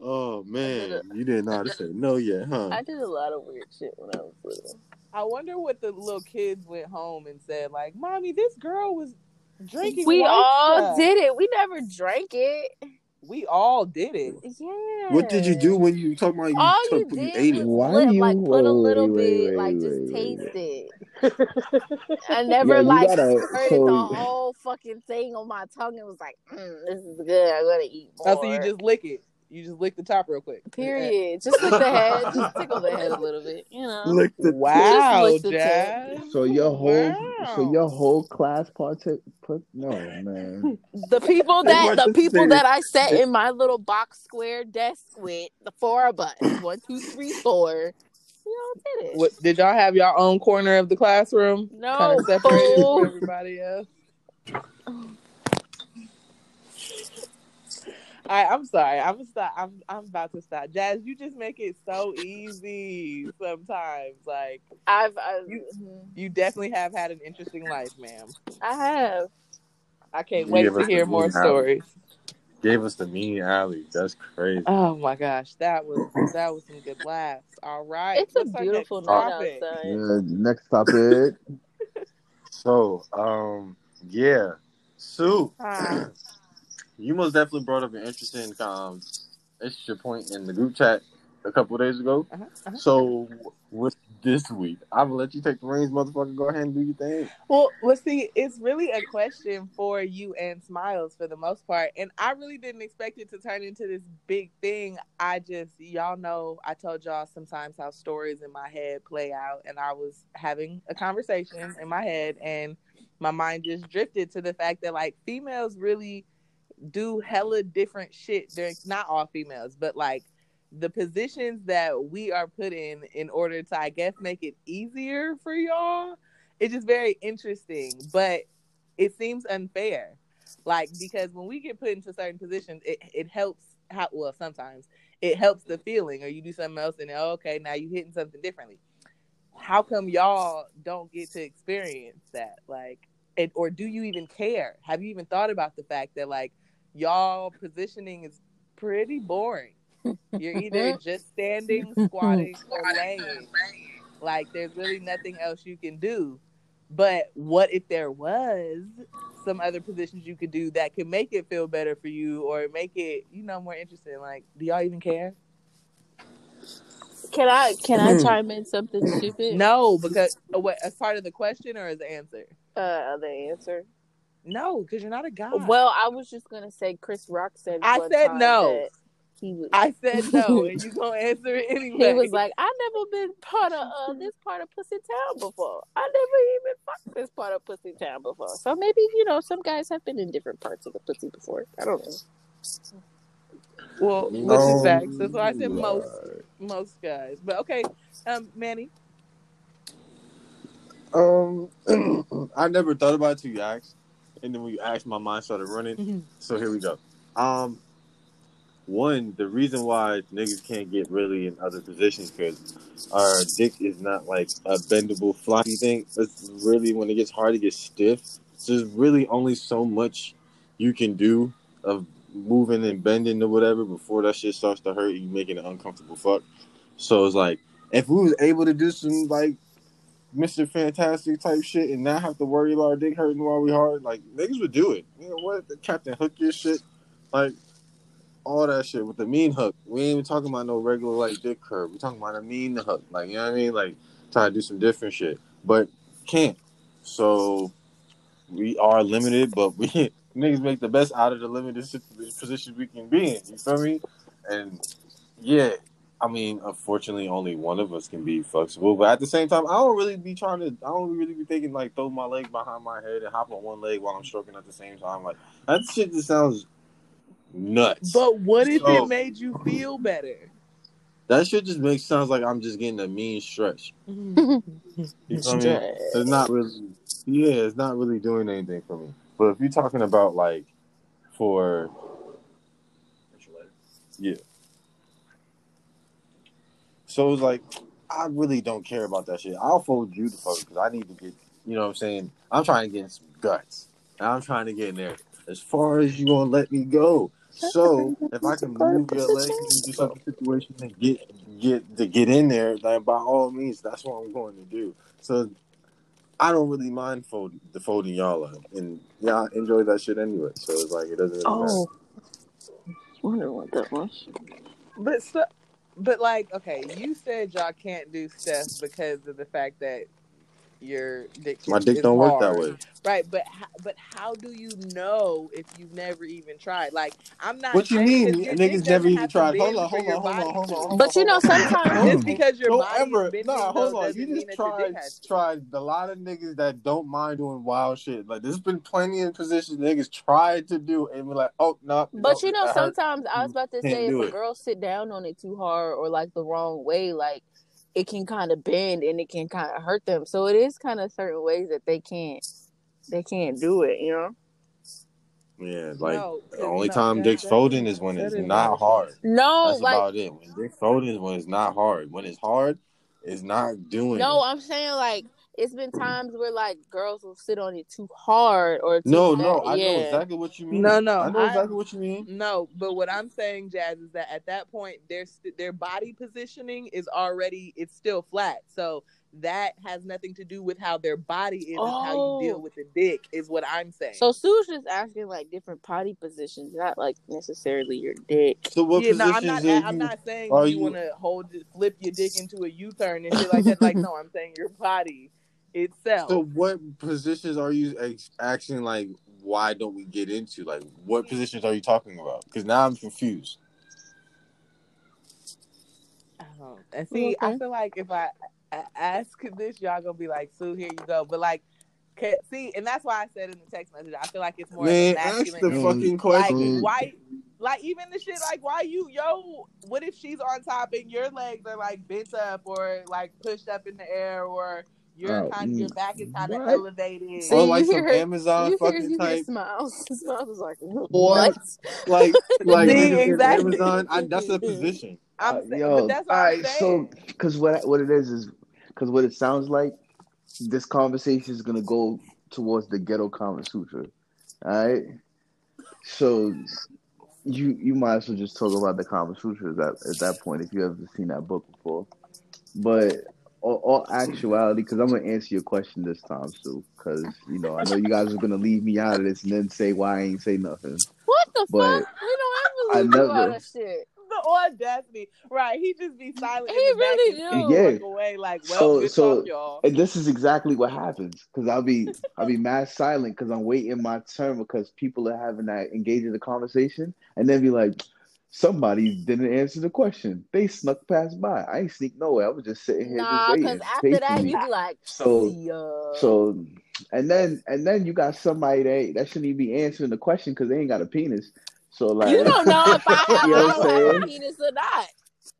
Oh man, you didn't know how to say no yet, huh? I did a lot of weird shit when I was little. I wonder what the little kids went home and said. Like, mommy, this girl was drinking. We all stuff." did it. We never drank it. We all did it. Yeah. What did you do when you talking about you, All you took, you did ate was it? Why you- like put a little wait, bit, wait, like wait, just wait, taste wait. it. I never Yeah, you like gotta- squirted so- the whole fucking thing on my tongue and was like, mm, "This is good. I'm gonna eat more." Oh, so you just lick it. You just lick the top real quick. period. Just lick the head. Just tickle the head a little bit. You know. Lick the Wow, Just Jazz. So your whole, Wow. so your whole class partake. Put, no man. The people that the people said. that I sat in my little box square desk with, the four of us, one, two, three, four. We all did it. What, did y'all have your own corner of the classroom? No, kind of separated from everybody else. I, I'm sorry. I'm stop. I'm I'm about to stop. Jazz, you just make it so easy sometimes. Like I've, I've You- mhm. you definitely have had an interesting life, ma'am. I have. I can't You wait to hear more mean stories. Gave us the mean alley. That's crazy. Oh my gosh, that was that was some good laughs. All right, It's a what's our beautiful night topic? outside. Yeah, next topic. So, um, yeah, Sue, you most definitely brought up an interesting um interesting point in the group chat a couple of days ago. Uh-huh, uh-huh. So, with this week, I'm gonna let you take the reins, motherfucker. Go ahead and do your thing. Well, let's see. It's really a question for you and Smiles for the most part, and I really didn't expect it to turn into this big thing. I just, y'all know, I told y'all sometimes how stories in my head play out, and I was having a conversation in my head, and my mind just drifted to the fact that like females really do hella different shit. There's not all females, but like the positions that we are put in in order to i guess make it easier for y'all it's just very interesting but it seems unfair. Like because when we get put into certain positions it, it helps how well sometimes it helps the feeling or you do something else and oh, okay now you're hitting something differently. How come y'all don't get to experience that? Like and, or do you even care? Have you even thought about the fact that like y'all positioning is pretty boring you're either just standing, squatting, or laying. Like there's really nothing else you can do. But what if there was some other positions you could do that could make it feel better for you or make it, you know, more interesting? Like, do y'all even care? Can I can I chime in something stupid? No, because uh, what as part of the question or as the answer? Uh, the answer. No, because you're not a guy. Well, I was just gonna say Chris Rock said. I said no. that He was. I said no, and you gonna answer it anyway. He was like, I never been part of uh, this part of Pussy Town before. I never even fucked this part of Pussy Town before. So maybe you know some guys have been in different parts of the pussy before. I don't know. well, which Oh, is facts. That's why I said most, most guys. But okay, um, Manny. Um, I never thought about it till you asked, and then when you asked, my mind started running. Mm-hmm. So here we go. Um, one, the reason why niggas can't get really in other positions because our dick is not like a bendable, floppy thing. It's really when it gets hard, it gets stiff. So there's really only so much you can do of moving and bending or whatever before that shit starts to hurt you, making it uncomfortable. Fuck. So it's like if we was able to do some like Mr. Fantastic type shit and not have to worry about our dick hurting while we hard, like niggas would do it. You know what? The Captain Hook your shit, like all that shit with the mean hook. We ain't even talking about no regular like dick curve. We talking about a mean hook. Like you know what I mean? Like trying to do some different shit, but can't. So we are limited, but we niggas make the best out of the limited sit- positions we can be in. You feel me? And yeah, I mean, unfortunately, only one of us can be flexible. But at the same time, I don't really be trying to. I don't really be thinking like throw my leg behind my head and hop on one leg while I'm stroking at the same time. Like that shit just sounds nuts. But what if So- it made you feel better? that shit just makes sounds like I'm just getting a mean stretch. Mm-hmm. You feel me? So it's not really. Yeah, it's not really doing anything for me. But if you're talking about like for yeah. So it's like I really don't care about that shit. I'll fold you the fuck because I need to get. You know what I'm saying? I'm trying to get in some guts. And I'm trying to get in there as far as you gonna let me go. So if I can move your leg into some situation and get get to get in there, then by all means, that's what I'm going to do. So I don't really mind folding the folding y'all up, and yeah, I enjoy that shit anyway. So it's like it doesn't. Really Oh, wonder what that was. But so, but like, okay, you said y'all can't do stuff because of the fact that your dick. My dick don't work that way. Right, but but how do you know if you've never even tried? Like, I'm not. What you saying- mean? 'cause your Niggas never even tried. Hold on, hold on, hold on, hold on, hold But you know, on, hold on. sometimes Just because your don't body ever is nah, hold on. You just that your dick tried tried a lot of niggas that don't mind doing wild shit. Like there's been plenty of positions niggas tried to do and be like, oh no. But no, you know, that hurt. sometimes I was about to say if a girl sit down on it too hard or like the wrong way, like it can kind of bend and it can kind of hurt them. So it is kind of certain ways that they can't they can't do it. You know? Yeah, like no, 'cause the only no, time that- dick's that folding is- is when it's is not not- hard. No, That's like about it. When dick folding is when it's not hard. When it's hard, it's not doing no, it. I'm saying like it's been times where like girls will sit on it too hard or too No, fast. no, I yeah. know exactly what you mean. No, no, I know I- exactly what you mean. No, but what I'm saying, Jazz, is that at that point, their their body positioning is already it's still flat. So that has nothing to do with how their body is. It's how you deal Oh. with the dick. Is what I'm saying. So Sue's just asking like different potty positions, not like necessarily your dick. So what yeah, no, I'm not. are I'm you? not saying are you, you- want to hold, flip your dick into a U-turn and shit like that. Like, no, I'm saying your body itself. So what positions are you ex- asking? Like, why don't we get into? Like, what positions are you talking about? Because now I'm confused. Um, and see, I feel like if I, I ask this, y'all gonna be like, "Sue, here you go." But like, ca- see, and that's why I said in the text message, I feel like it's more Man, of a ask masculine. the fucking like, question. why? Like even the shit like why you yo? What if she's on top and your legs are like bent up or like pushed up in the air or your Oh, kind your mm, back is kind of what? elevated? See, or you like some hear her- Amazon you hear, fucking you hear type, smiles. Smiles is like What? what? like like See, exactly. Amazon. I, that's a position. I'm Uh, saying, yo, but that's what all I'm right, saying. so because what what it is is because what it sounds like, this conversation is gonna go towards the ghetto Kama Sutra. All right, so you you might as well just talk about the Kama Sutra at, at that point if you ever seen that book before. But all, all actuality, because I'm gonna answer your question this time, Sue. Because you know, I know you guys are gonna leave me out of this and then say why I ain't say nothing. What the But fuck? We don't I ever leave you never- out of shit. the audacity, right? He just be silent. He in the back really and do. Yeah. Walk away like, well, So- so- talk, y'all. And this is exactly what happens. Because I'll be I'll be mad silent because I'm waiting my turn because people are having that engage in the conversation and then be like, somebody didn't answer the question. They snuck past by. I ain't sneak nowhere. I was just sitting here Nah, because waiting. after that patiently. you be like, So- see. So, and then and then you got somebody that that shouldn't even be answering the question because they ain't got a penis. So like you don't know if I have, You know I what I'm have a saying? penis or not,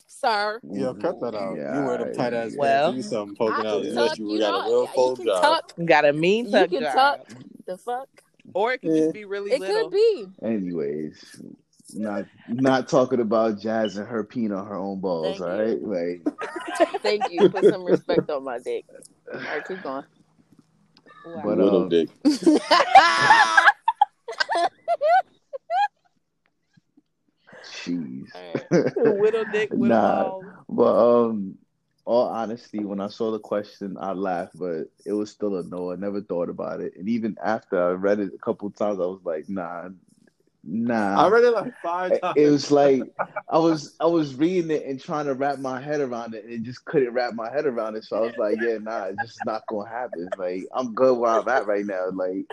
sir. Yo, cut that out. Yeah, you wear them tight ass Well, pants. You something I poking out. can unless tuck, you, you got know. a real yeah, full you job. tuck. Got a mean tuck. You can job. tuck. The fuck? or it could Yeah. just be really It little. could be. Anyways, not not talking about Jazz and her peeing on her own balls. Thank all you. right, like Thank you. Put some respect on my dick. All right, keep going. Wow. But, Little uh, dick. jeez. Widow dick, widow Nah. balls. But um, all honesty, when I saw the question, I laughed, but it was still a no. I never thought about it, and even after I read it a couple times, I was like, nah, nah. I read it like five times. it was like I was I was reading it and trying to wrap my head around it and just couldn't wrap my head around it. So I was like, yeah, nah, it's just not gonna happen. Like I'm good where I'm at right now. Like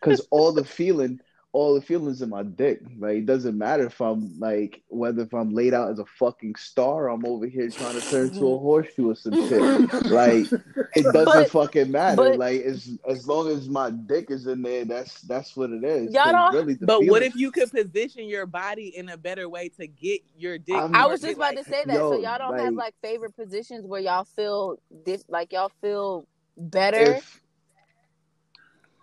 because all the feeling, all the feelings in my dick. Like it doesn't matter if I'm like whether if I'm laid out as a fucking star or I'm over here trying to turn to a mm-hmm. horseshoe or some shit. Like it doesn't But- fucking matter. but- like as as long as my dick is in there, that's that's what it is. Y'all 'Cause don't- really the But what if you could position your body in a better way to get your dick? I'm- I was just about like- to say that. Yo, so y'all don't have like- like favorite positions where y'all feel diff- like y'all feel better. if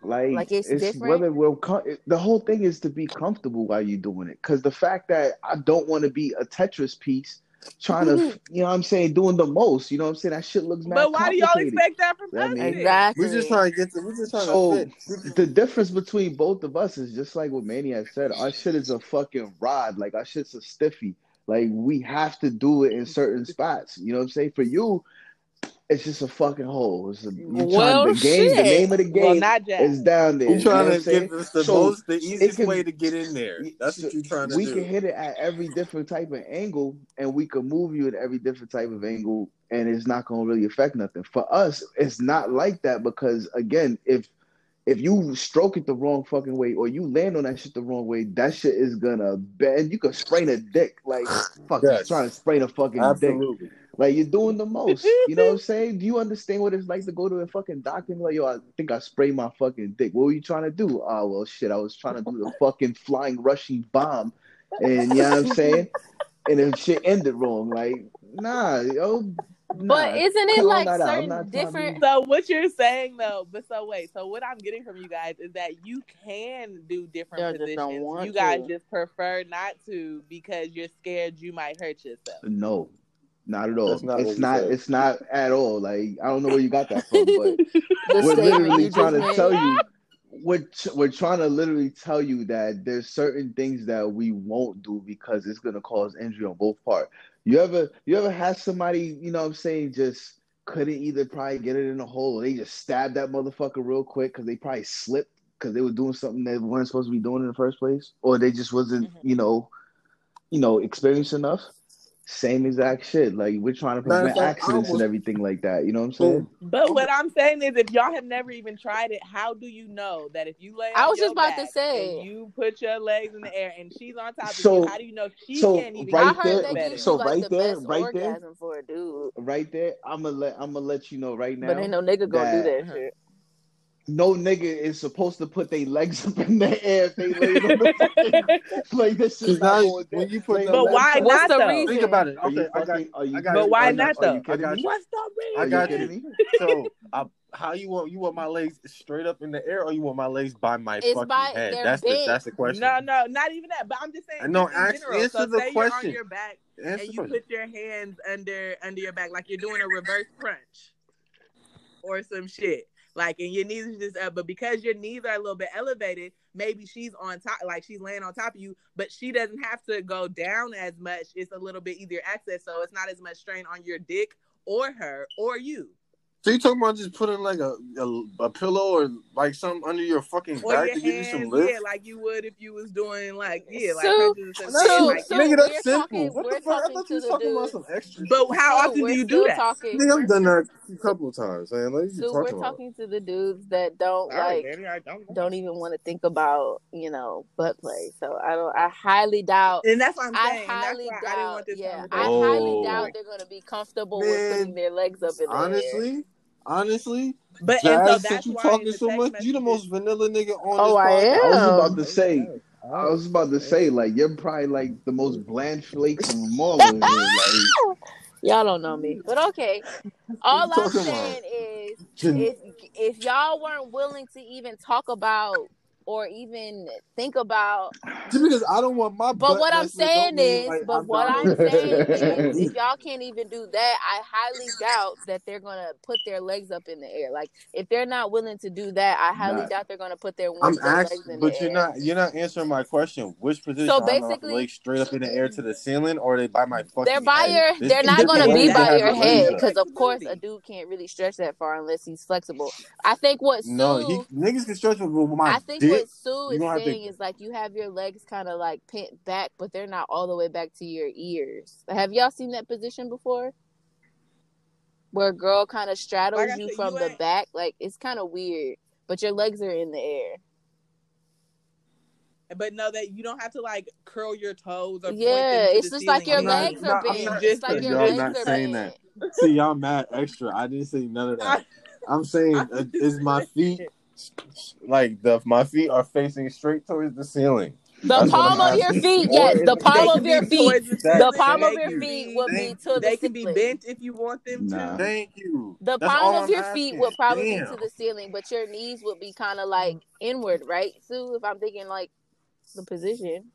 like, Like, it's it's different? whether we're com- the whole thing is to be comfortable while you're doing it because the fact that i don't want to be a tetris piece trying to you know what i'm saying doing the most you know what i'm saying that shit looks mad But why do y'all expect that from I mean- exactly. We're just trying to get to. We're just trying So to fit. the difference between both of us is just like what Maniac said. Our shit is a fucking rod. Like our shit's a stiffy. Like we have to do it in certain spots. You know what I'm saying? For you, it's just a fucking hole. It's a, you Well, trying the game. The name of the game Well, not Jack. is down there. You're you know trying to I'm saying? give us the So, most, the easiest can- way to get in there. That's what you're trying to we do. can hit it at every different type of angle, and we can move you at every different type of angle, and it's not going to really affect nothing. For us, it's not like that because again, if if you stroke it the wrong fucking way or you land on that shit the wrong way, that shit is gonna bend. You could sprain a dick like fuck. Yes. Trying to sprain a fucking dick. Absolutely. Like you're doing the most. You know what I'm saying? Do you understand what it's like to go to a fucking doctor and be like, yo, I think I sprayed my fucking dick. What were you trying to do? Oh well shit, I was trying to do the fucking flying rushing bomb. And you know what I'm saying? And then shit ended wrong. Like, nah, yo. Nah, but isn't it cut like that certain not trying different? So what you're saying though, but so wait, so what I'm getting from you guys is that you can do different Y'all don't positions. want You guys to. just prefer not to because you're scared you might hurt yourself. No, not at all. That's not it's not. said. It's not at all. Like I don't know where you got that from, but we're literally trying to made. tell you we're we're trying to literally tell you that there's certain things that we won't do because it's gonna cause injury on both parts. You ever you ever had somebody, you know what I'm saying, just couldn't either probably get it in a hole or they just stabbed that motherfucker real quick because they probably slipped because they were doing something they weren't supposed to be doing in the first place, or they just wasn't, Mhm. you know, you know, experienced enough. Same exact shit. Like we're trying to Matter prevent fact, I accidents and everything like that. You know what I'm saying? But what I'm saying is, if y'all have never even tried it, how do you know that if you lay I was your just about to say. you put your legs in the air and she's on top of So- you, how do you know she so can't even right I get there- heard you they so like right the there- best right there- orgasm for a dude, Right there, I'm gonna let I'm gonna let you know right now. but ain't no nigga gonna do that- that shit. No nigga is supposed to put their legs up in the air if they lay on the fucking like this is not now going when you put Like, the But legs why up- What's not the though? reason? Think about it. Are you Okay, I got. you? I got But it. why I not though? I got you. What's the I reason? got you you. kidding me? So, I, how you want you want my legs straight up in the air, or you want my legs by my It's fucking by- head? they're That's the that's the question. No, no, not even that. But I'm just saying, No, just in ask- general. answer So the say you're on question. your back Answer and you put your hands under under your back, like you're doing a reverse crunch or some shit. Like, and your knees are just up, but because your knees are a little bit elevated, maybe she's on top, like she's laying on top of you, but she doesn't have to go down as much. It's a little bit easier access, so it's not as much strain on your dick or her or you. So you talking about just putting like a, a, a pillow or like something under your fucking Or back your to give you some lift? yeah, like you would if you was doing like yeah, like So- Princess That's So- like, so- nigga, that's simple. talking- what the fuck? I thought you was the talking about some extra. But how So often do you do that? Talking, Nigga, I've done that a couple of times, man. Like, you so talking we're about? to the dudes that don't All right, like Danny, I don't. don't even want to think about you know butt play. So I don't. I highly doubt. And that's what I'm I saying. and that's highly why I didn't doubt. want this Yeah, I highly Oh. doubt they're gonna be comfortable with putting their legs up in the air. Honestly, honestly, But and so that's since you why talking so text much, you the most vanilla nigga on Oh, this I podcast. I was about to say. I was about to say, like, you're probably like the most bland flake from them all in here. Like, Y'all don't know me, but okay. All I'm talking saying is, if if y'all weren't willing to even talk about or even think about Just because I don't want my But what I'm saying is, like, but I'm what I'm saying is, if y'all can't even do that, I highly doubt that they're gonna put their legs up in the air. Like if they're not willing to do that, I highly Nah. doubt they're gonna put their, I'm their legs asking, in but the you're air. not you're not answering my question. Which position? So basically- legs straight up in the air to the ceiling, or are they by my fucking? They're by head? your. There's They're not gonna be by your head because, of course, a dude can't really stretch that far unless he's flexible. I think what Sue. No, he niggas can stretch with my I think dick. What Sue is don't to- saying is like you have your legs kind of like pent back, but they're not all the way back to your ears. Have y'all seen that position before? Where a girl kind of straddles Like you said, from you the ain't- back, like it's kind of weird, but your legs are in the air. But know that you don't have to like curl your toes or point Yeah, them to it's the just like your. I'm legs no, are I'm bent. not- It's like your y'all legs not are saying bent. See, y'all mad extra. I didn't say none of that. I'm saying uh, is my feet like the my feet are facing straight towards the ceiling. The That's palm of your feet, yes. The palm of your feet. the The palm of your feet will be to the ceiling. They can be bent if you want them Nah. to. Thank you. The That's palm of I'm your feet will probably Damn. be to the ceiling, but your knees would be kind of like inward, right, Sue? If I'm thinking like the position.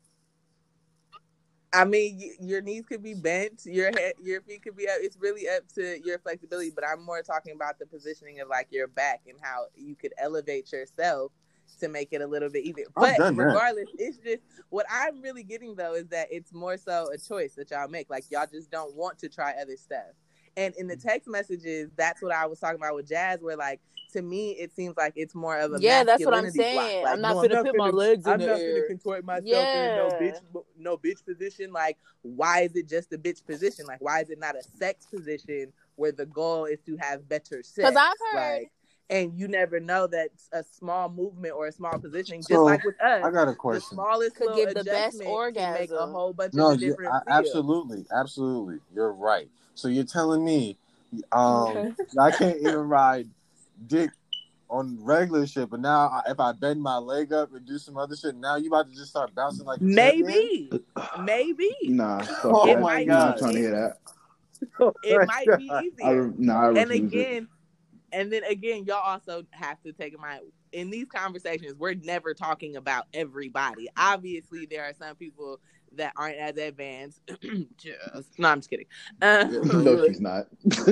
I mean, your knees could be bent, your head, your feet could be up. It's really up to your flexibility. But I'm more talking about the positioning of like your back and how you could elevate yourself to make it a little bit easier. But done that. regardless, it's just what I'm really getting though is that it's more so a choice that y'all make. Like y'all just don't want to try other stuff. And in the mm. text messages, that's what I was talking about with Jazz, where like to me it seems like it's more of a Yeah, that's what I'm saying. Like, I'm not no, gonna put my legs in I'm the not air. gonna contort myself in no bitch, no bitch position. Like, why is it just a bitch position? Like, why is it not a sex position where the goal is to have better sex? Because I've heard. like, and you never know that a small movement or a small positioning, just So, like with us, I got a the question. smallest Could give the best orgasm. make a whole bunch No, of you, different I, feels. absolutely, absolutely. You're right. So you're telling me, um, Okay. I can't even ride dick on regular shit, but now I, if I bend my leg up and do some other shit, now you about to just start bouncing like a? Maybe, maybe nah, Oh that. my I'm God. trying to hear that. it might be I, nah, I and refuse it. again, and then again, y'all also have to take in mind in these conversations, we're never talking about everybody. Obviously, there are some people that aren't as advanced. just, no, I'm just kidding. Um, No, she's not.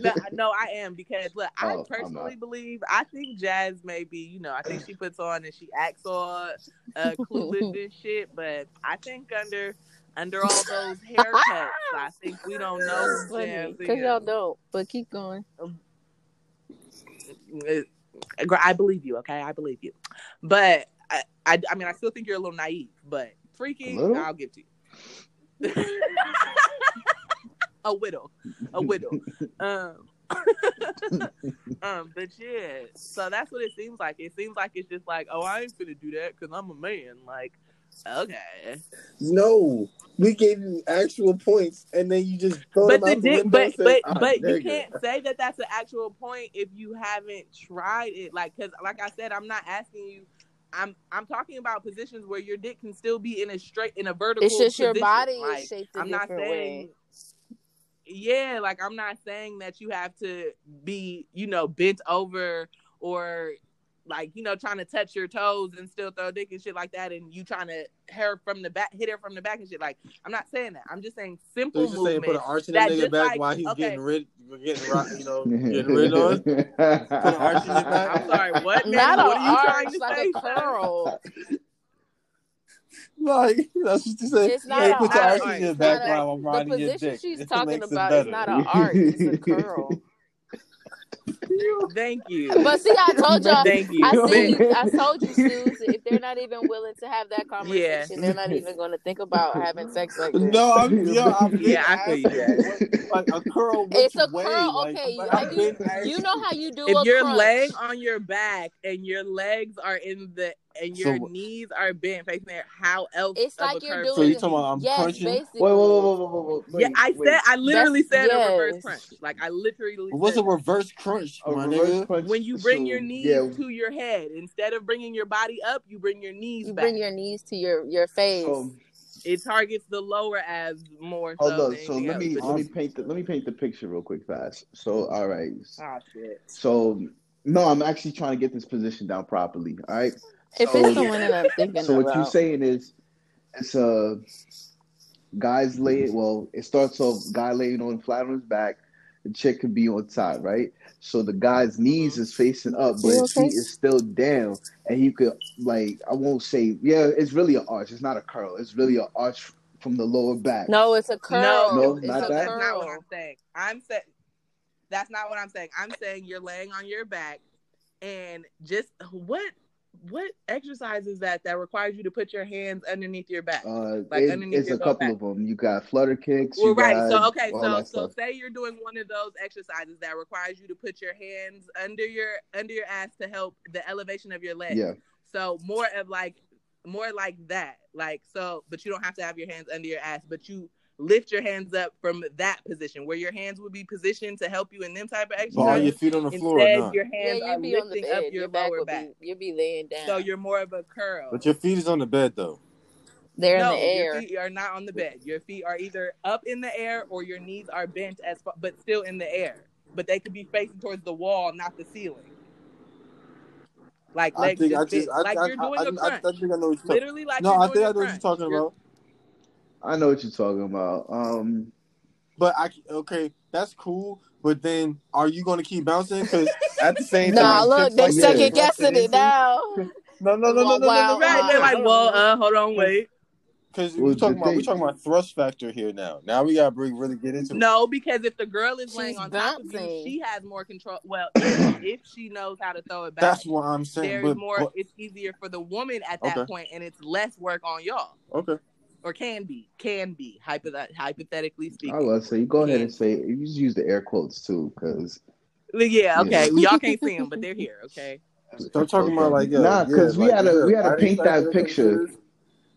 no, no, I am because look, I Oh, personally believe I think Jazz may be, you know, I think she puts on and she acts all uh, clueless and shit, but I think under under all those haircuts, I think we don't know Jazz Because y'all don't. But keep going. Uh, I believe you, okay? I believe you. But I, I, I mean, I still think you're a little naive, but freaky? I'll give to you. a widow, a widow. Um, um, but yeah, so that's what it seems like. It seems like it's just like, oh, I ain't gonna do that because I'm a man. Like, okay, No, we gave you actual points, and then you just throw but them the the but but "Ah, but you can't say that that's an actual point if you haven't tried it. Like, cause like I said, I'm not asking you. I'm I'm talking about positions where your dick can still be in a straight in a vertical. It's just your body Like, is shaped I'm not saying. way. Yeah, like I'm not saying that you have to be, you know, bent over or like, you know, trying to touch your toes and still throw dick and shit like that, and you trying to her from the back, hit her from the back and shit. Like, I'm not saying that. I'm just saying simple you just saying movement. put an arch in the that nigga just back like- while he's okay. getting rid, getting ri- you know, getting rid on. Put an arch in your back. I'm sorry, what? man? Not what an are you arch, trying to like say? a curl. Like that's what you say. It's not hey, a put your art. arms in It's your not back a- while I'm The riding your position dick. she's It talking makes it about is better. not an art. It's a curl. Thank you. But see, I told y'all. Thank you. I see. I told you, Suze. If they're not even willing to have that conversation, they're not even going to think about having sex like this. No, I'm yeah, I'm Yeah, I feel you, asking like a curl. It's a way? curl, Like, okay, like, you- You know how you do if a you're crunch. laying on your back and your legs are in the and your So- knees are bent facing there, how else? It's like you're doing. So you talking about I'm yes, crunching? basically. Wait, wait, wait, wait, wait, wait, wait. Yeah, I wait. said I literally That's- said a reverse crunch. Like I literally What's a said that. reverse crunch, A my reverse nigga? crunch, when you bring so, your knees yeah, to your head instead of bringing your body up, you bring your knees You back. bring your knees to your your face. so it targets the lower abs more so hold on. than So let me else. let me paint the let me paint the picture real quick, fast. So all right. Ah, shit. So no, I'm actually trying to get this position down properly. All right. If so- it's the one that I'm thinking So what about, you're saying is, it's a guys laying. Well, it starts off guy laying on flat on his back. The chick could be on top, right? So the guy's knees is facing up, but You his okay? feet is still down, and he could like I won't say yeah, it's really an arch. It's not a curl. It's really an arch from the lower back. no, it's a curl. No, it's not a that? That's not what. I'm saying. I'm saying that's not what I'm saying. I'm saying you're laying on your back and just what what exercise is that that requires you to put your hands underneath your back? Uh, Like it- underneath it's your a couple back. of them. You got flutter kicks. Well, right. got So okay. So so stuff. say you're doing one of those exercises that requires you to put your hands under your under your ass to help the elevation of your leg. Yeah. So more of like more like that. Like so, but you don't have to have your hands under your ass, but you lift your hands up from that position where your hands would be positioned to help you in them type of But are your feet on the floor Instead, not? your Yeah, hands you'd are be lifting up Your, your back lower would back. be. You'd be laying down. So you're more of a curl. But your feet is on the bed though. They're no, in the air. your feet are not on the bed. Your feet are either up in the air or your knees are bent as far, but still in the air. But they could be facing towards the wall, not the ceiling. Like I legs think just I just I, like I, you're doing I, a I, I crunch. think I know what you're talking. Literally, like No, you're I doing think a I know what you're crunch. talking You're- about. I know what you're talking about. Um, But I okay, that's cool. But then, are you going to keep bouncing? Because at the same Nah, time, look, chicks they like second this guessing it now. into- No, no, no, no, no, no, Wow, no, no, Right? They're like, well, no, no. uh, hold on, wait. Because Well, we talking about we thing- talking about thrust factor here now. Now we gotta bring really get into it. No, because if the girl is laying She's on top of you, she has more control. Well, if, if she knows how to throw it back, That's what I'm saying. there's But, more. but It's easier for the woman at that Okay. point, and it's less work on y'all, okay, or can be, can be, hypothet- hypothetically speaking. I was say you go ahead and say you just use the air quotes too, because Yeah, okay. Yeah. Y'all can't see them, but they're here. Okay. I'm talking about like yeah, Nah, 'cause yeah, we like, had to- we had to paint that factor picture. considers-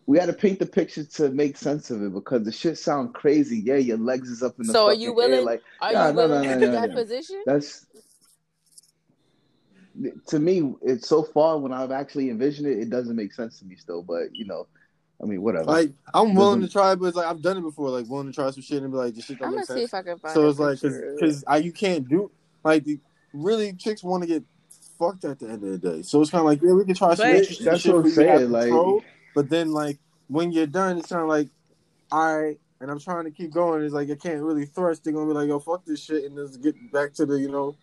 we had to paint the picture to make sense of it because the shit sound crazy. Yeah, your legs is up in the So are fucking you air, willing- like Are Nah, you no, willing no, to no, do that no. position? that's to me. It's so far when I've actually envisioned it, it doesn't make sense to me still. But you know, I mean, whatever. Like I'm willing to try, but it's like I've done it before. Like willing to try some shit and be like, this shit don't I'm gonna make see if I can find. So it's like picture. because because you can't do like the really chicks want to get fucked at the end of the day. So it's kind of like yeah, we can try some But- interesting That's shit what I'm you have saying, like- control, but then like when you're done, it's kind of like all right. And I'm trying to keep going. It's like I can't really thrust. They're gonna be like, "Yo, fuck this shit," and just get back to the, you know,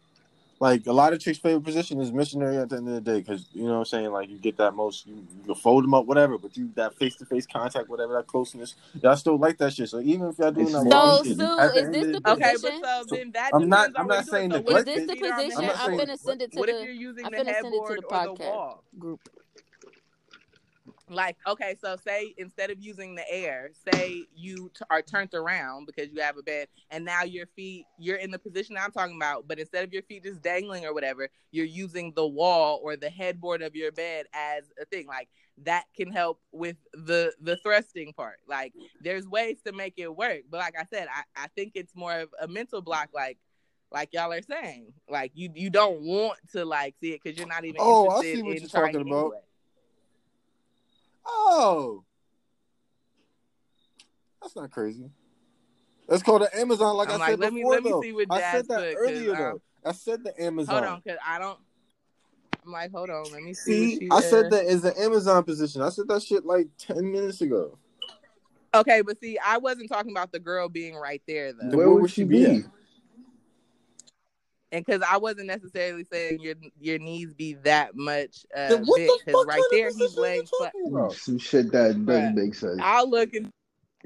like a lot of chicks' favorite position is missionary at the end of the day because you know what I'm saying. Like you get that most, you, you can fold them up, whatever, but you that face to face contact, whatever that closeness, y'all still like that shit. So even if y'all doing It's that, So, shit, Sue, at is this of the day- Okay, position? but so then that I'm not- depends on I'm not saying doing. So neglect what Is if this the feet are on position? I'm I'm saying- gonna send it to What if you're using I'm the finna send it to headboard or the podcast wall? group. Like, okay, so say instead of using the air, say you t- are turned around because you have a bed, and now your feet, you're in the position I'm talking about, but instead of your feet just dangling or whatever, you're using the wall or the headboard of your bed as a thing. Like that can help with the the thrusting part. Like there's ways to make it work, but like I said, I I think it's more of a mental block. Like like y'all are saying, like you you don't want to like see it because you're not even Oh, I interested see what in you're talking about. anyway. Oh, that's not crazy. That's called the Amazon, like I'm I like, said let me before. let me though. see what I Jazz said that put, 'cause, earlier um, though. I said the Amazon. Hold on, cause I don't. I'm like, hold on, let me see. See, what I she, said that is the Amazon position. I said that shit like ten minutes ago. Okay, but see, I wasn't talking about the girl being right there though. Where where would would she she be be? At? And because I wasn't necessarily saying your your knees be that much uh, Then what big, the because fuck right there he's position are laying flat. talking? Some shit that doesn't Bruh. make sense. I'll look and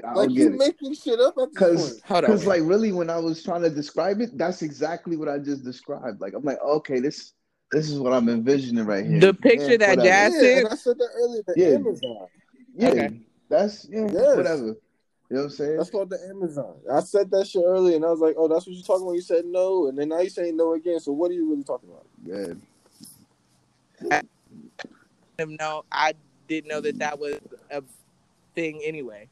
I Like don't you get it. making shit up Cause, point. hold cause like really, when I was trying to describe it, that's exactly what I just described. Like I'm like, okay, this this is what I'm envisioning right here. The picture Yeah, that whatever. Jazz Yeah, said. I said that earlier. The Yeah. Amazon. Yeah, Okay. that's yeah, Yes. whatever. You know what I'm saying? That's called the Amazon. I said that shit earlier, and I was like, "Oh, that's what you're talking about." You said no, and then now you're saying no again. So what are you really talking about? Yeah. him know I didn't know that that was a thing anyway.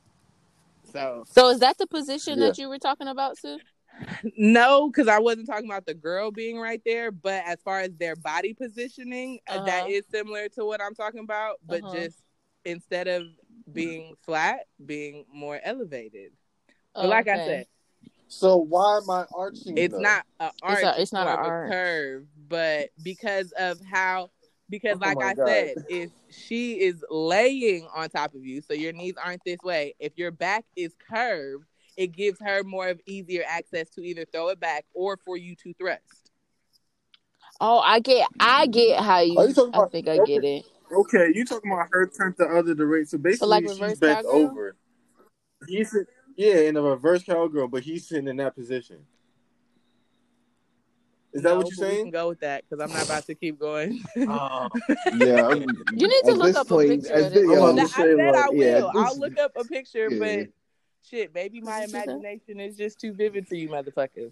So So is that the position Yeah. that you were talking about, Sue? no, because I wasn't talking about the girl being right there, but as far as their body positioning, uh that Uh-huh. is similar to what I'm talking about, but Uh-huh. just instead of being flat, being more elevated. But Oh, like I said, So why am I arching? it's though? not a arch, a- it's not more a of arch. curve, but because of how because Oh like my I God. said, if she is laying on top of you, so your knees aren't this way, if your back is curved, it gives her more of easier access to either throw it back or for you to thrust. Oh, I get, I get how you. You I about- think I okay. get it. Okay, you talking about her turned the other direction. So basically, like she's bent cowgirl? over. He's sit- yeah, in a reverse cowgirl, but he's sitting in that position. Is that No, what you're but We can saying? go with that because I'm not about to keep going. Oh, Yeah. I'm, You need to look this up a picture of the- this. I'm yo, about I to said say, I like, will. yeah, this- I'll look up a picture, yeah. but shit, maybe my Did you say that? imagination is just too vivid for you motherfuckers.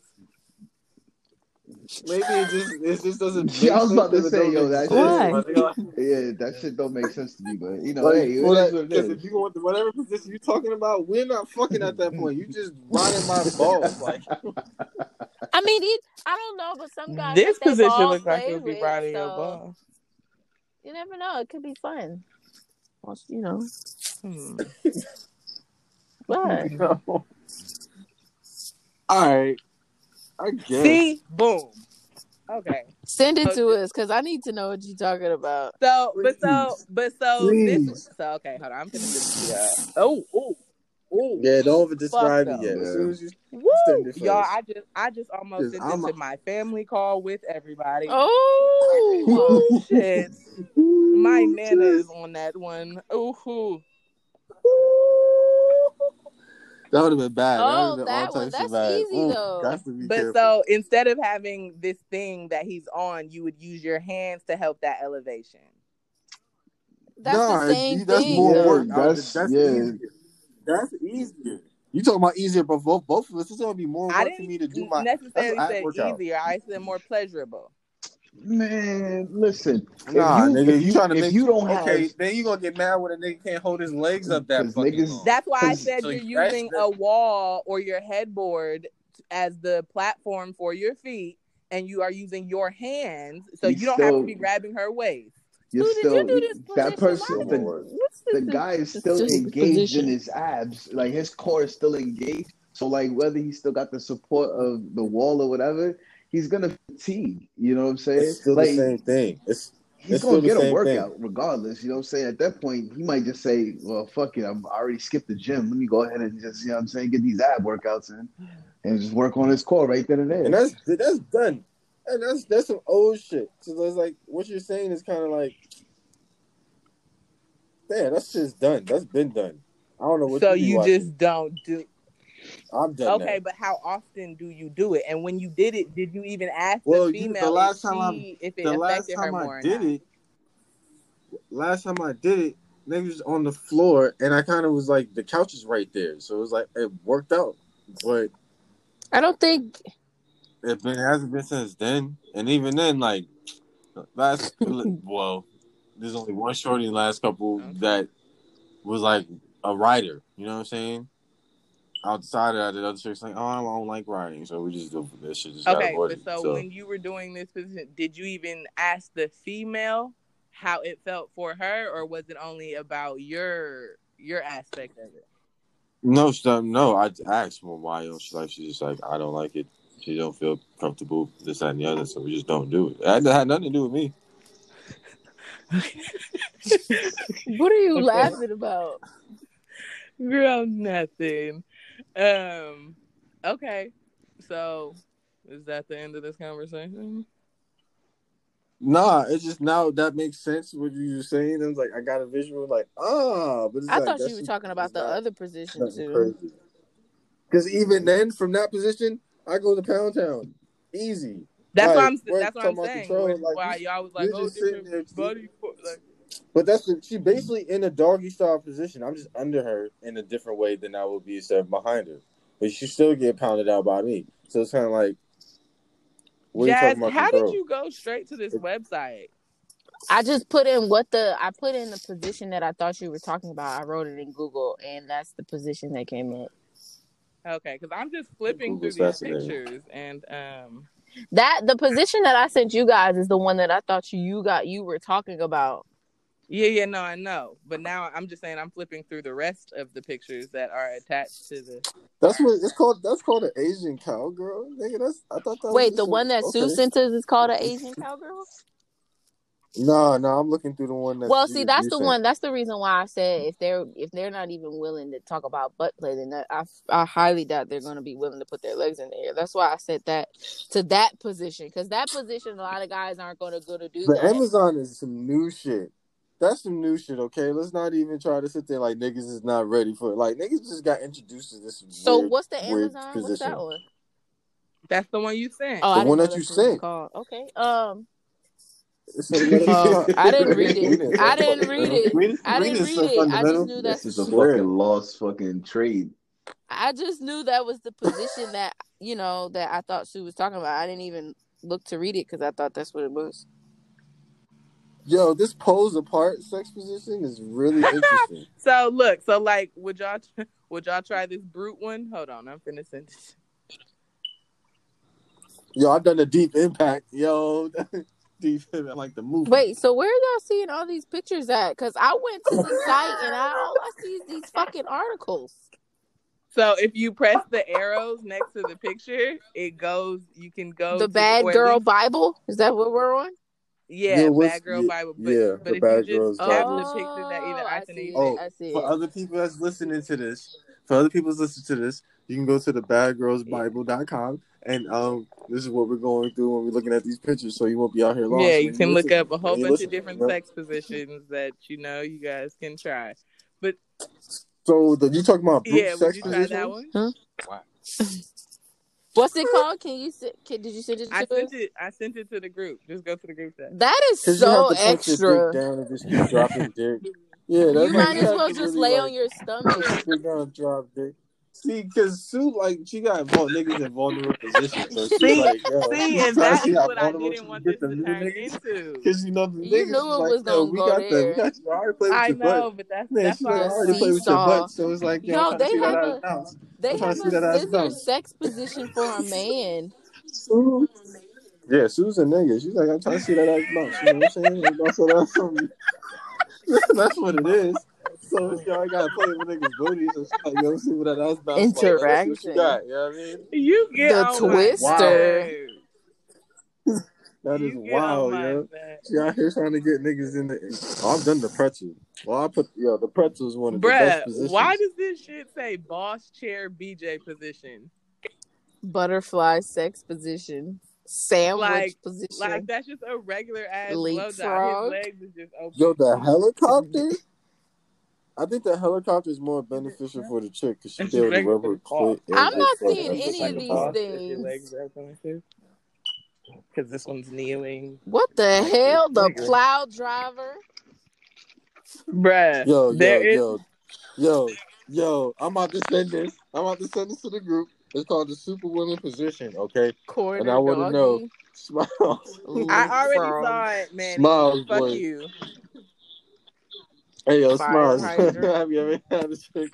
Maybe it just it just doesn't. Yeah, I was make about to say, yo, don't that shit- sense, Why? my nigga. yeah, that shit don't make sense to me, but you know, Like, hey, well, that- what it 'cause is. if you go with whatever position you're talking about, we're not fucking at that point. You just riding my balls, like I mean, it, I don't know, but some guys This position balls looks like play it would be with, riding your so ball. You never know. It could be fun. Well, you know, Hmm. what? All right, I guess. See, boom. Okay. Send it to us because I need to know what you're talking about. So, but so, but so Please. this. So okay, hold on. I'm gonna just yeah. Oh, oh, oh. Yeah, don't over describe it yet. As soon as you Woo! Y'all. I just, I just almost sent I'm it a- to my family call with everybody. Oh, Ooh, shit. My nana is on that one. Ooh, Oh, that would have been bad. Oh, that would been that one. That's bad. easy, Ooh, though. Got to be But careful. so instead of having this thing that he's on, you would use your hands to help that elevation. that's Nah, the same that's thing. more Yeah, work. I- that's- that's yeah. easier. That's easier. You talking about easier, but both both of us. It's gonna be more work for me to do my. necessarily that's say an workout. easier. I said more pleasurable. Man, listen. Nah, you, nigga, you, you, trying to make you don't okay, have, then you gonna get mad when a nigga can't hold his legs up that 'Cause fucking niggas- long. That's why I said So you're using the- a wall or your headboard as the platform for your feet, and you are using your hands, so You you don't have to be grabbing her waist. you're Who did still you do this that person. Why The, the guy is still engaged in his abs. Like his core is still engaged. So like whether he still got the support of the wall or whatever, he's gonna fatigue. You know what I'm saying? It's still like the same thing. It's he's it's gonna get a same workout regardless. You know what I'm saying? At that point, he might just say, "Well, fuck it, I'm, I already skipped the gym. Let me go ahead and just you know what I'm saying get these ab workouts in and just work on his core right then and there." and that's that's done. And that's that's some old shit. So it's like what you're saying is kind of like, damn, that's just done. That's been done. I don't know what. so you, you just don't do. I'm done. Okay, now. but how often do you do it? And when you did it, did you even ask Well, the you- the female last if, time I- she, if it the last affected her time more I or did not? it, last time I did it, niggas was on the floor, and I kind of was like, the couch is right there, so it was like it worked out. But I don't think. it, been, it hasn't been since then, and even then, like last, well, there's only one shorty in the last couple Okay. that was like a writer. You know what I'm saying? Outside of that, the other chick's like, oh, I don't like riding, so we just do this shit. Just Okay, but avoided. so, when you were doing this position, did you even ask the female how it felt for her, or was it only about your your aspect of it? No, she don't- no. I asked well, why don't she like? She's just like, I don't like it. She don't feel comfortable. This that, and the other, so we just don't do it. It had nothing to do with me. What are you laughing about? Girl, nothing. Um. Okay. So, Is that the end of this conversation? Nah, it's just now that makes sense what you were saying. It was like I got a visual, like ah, but it's I like, thought you were talking about the not other position too. Because even then, from that position, I go to Pound Town, easy. That's Like, what I'm. That's what I'm saying. control, like, why you- y'all was like, oh, just sitting different there, body. fo- Like, But that's the, she basically in a doggy style position. I'm just under her in a different way than I would be instead behind her. But she still get pounded out by me. So it's kind of like, what are you Jazz, talking about? how control? did you go straight to this website? I just put in what the I put in the position that I thought you were talking about. I wrote it in Google, and that's the position that came up. Okay, because I'm just flipping Google's through these pictures, and um, That the position that I sent you guys is the one that I thought you, you got you were talking about. Yeah, yeah, no, I know. But now I'm just saying I'm flipping through the rest of the pictures that are attached to the. That's what it's called. That's called an Asian cowgirl. Nigga, that's I thought that. Wait, just the one that Sue okay. sent us is called an Asian cowgirl. No, no, I'm looking through the one that. Well, you- see, that's the sent. one. That's the reason why I said if they're if they're not even willing to talk about butt play, then that, I I highly doubt they're going to be willing to put their legs in the air. That's why I said that to that position because that position, a lot of guys aren't going to go to do The that. Amazon is some new shit. That's some new shit, okay? Let's not even try to sit there like niggas is not ready for it. Like niggas just got introduced to this. so weird, what's the weird Amazon? What's that one? That's the one you sent. Oh, The I one that you that's what it's sent. called. Okay. Um. It's a- Oh, I didn't read it. I didn't read it. Read it. I didn't it. read so it. I just fundamental. knew This is a fucking lost fucking trade. I just knew that was the position that you know that I thought Sue was talking about. I didn't even look to read it because I thought that's what it was. Yo, this pose apart sex position is really interesting. So look, so like, would y'all would y'all try this brute one? Hold on, I'm finna send it. Yo, I've done a deep impact. Yo, deep impact, like the movie. Wait, so where are y'all seeing all these pictures at? Because I went to the site and I, all I see is these fucking articles. So if you press the arrows next to the picture, it goes. You can go the to Bad Girl Bible is that what we're on? Yeah, Yeah, what's- bad girl yeah, Bible. But, yeah, but the if Bad you Girls just tap Bible. the picture that either Oh, I I sent see you. Oh, I see For other people that's listening to this, for other people that's listening to this, you can go to the badgirlsbible.com and um this is what we're going through when we're looking at these pictures so you won't be out here lost. yeah, you can look listen- up a whole bunch listen, of different you know? sex positions that you know you guys can try. But So the, you talking about brute yeah, would sex you try positions? that one? What's it called? Can you se- can, did you send it to I us? sent it. I sent it to the group. Just go to the group chat. That is so you have to put your extra. down and just keep dropping dick. Yeah, that's You might as well just really, lay like, on your stomach. Dick down, drop dick. See, because Sue, like, she got vul- niggas in vulnerable positions. So she's See, like, yo, See, she's and trying to that see is how what I didn't want this to them turn niggas. into. Because you know the You niggas knew it like, was yo, gonna go got the, there. we got you. I already played with I your know, butt. but that's Man, that's she's why like, I I was already played with your butt. So it's like, yo, Yo, I'm they see that have ass a they trying have to a see that ass scissor bounce. sex position for a man. Sue. Yeah, Sue's a nigga. She's like, I'm trying to see that ass bounce. You know what I'm saying? Like, Bounce that ass on me. That's what it is. So it's y'all gotta play with niggas' booties and shit. Like, yo, see what that ass bounce like. See what you Interaction. got. You know what I mean? you get The on my twister. That is You wild, my yo. nerves. She out here trying to get niggas in the. Oh, I've done the pretzel. Well, I put yo the pretzel is one of the best positions. why does this shit say boss chair BJ position? Butterfly sex position. Sandwich Like- position. Like that's just a regular ass blowjob. Leapfrog. His legs is just open. Yo, the helicopter. I think the helicopter is more beneficial for the chick because she It's be able to rub her clit. I'm not seeing any like of these boss if your things. legs are open too. Because this one's kneeling. What the hell? The plow driver. Bruh. Yo, yo, there is yo, yo, yo! I'm about to send this. I'm about to send this to the group. It's called the Superwoman position. Okay, Corner And I wanna know. doggy. smiles, I already saw it, man. smiles, Fuck boy. you. Hey, yo, Fire smiles. Have you ever had a chick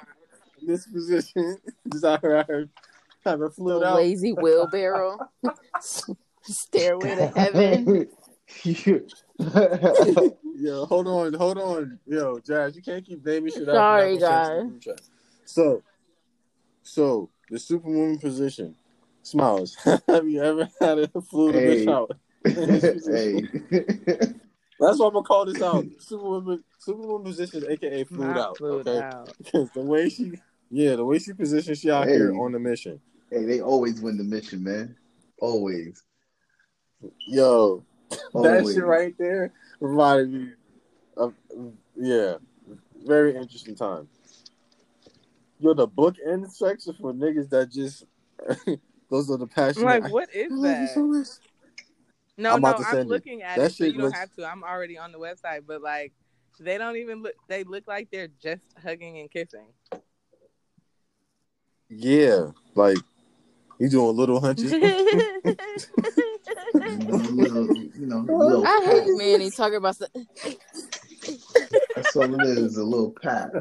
in this position? Just out here, have her The flew out. lazy wheelbarrow. Stairway to heaven. Yo, hold on, hold on. Yo, Jazz, you can't keep naming shit out. Sorry, and not gonna send it to guys. the group chat. So, so the superwoman position. Smiles. Have you ever had a flu to Hey. bitch out? hey. That's why I'm gonna call this out. Superwoman, superwoman position, aka flued out. flued okay, out. because the way she, yeah, the way she positions, she out Hey. here on the mission. hey, they always win the mission, man. Always. Yo, that shit right there reminded me of yeah, very interesting time. Yo, the book end section for niggas that just those are the I'm like, what is I that? so much. No, I'm no, I'm send it. looking at That it, so shit you don't have to. I'm already on the website, but like, they don't even look. They look like they're just hugging and kissing. Yeah, like you doing little hunches. You know, little, you know, little I hate pat. Manny talking about some, That's all it is, a little pat.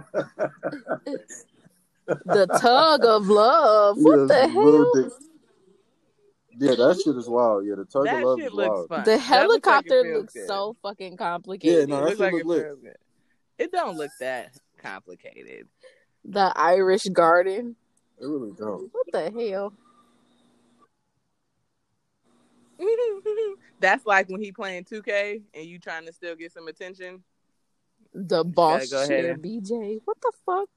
the tug of love. What Yeah, the hell? Dick- Yeah, that shit is wild. Yeah, the tug that of love shit is looks wild. fun. The That looks like it helicopter looks so fucking complicated. Yeah, complicated. no, It that looks shit like look it lit. good. It don't look that complicated. The Irish Garden. It really don't. What the hell? That's like when he playing 2K and you trying to still get some attention. The boss go ahead and- BJ. What the fuck?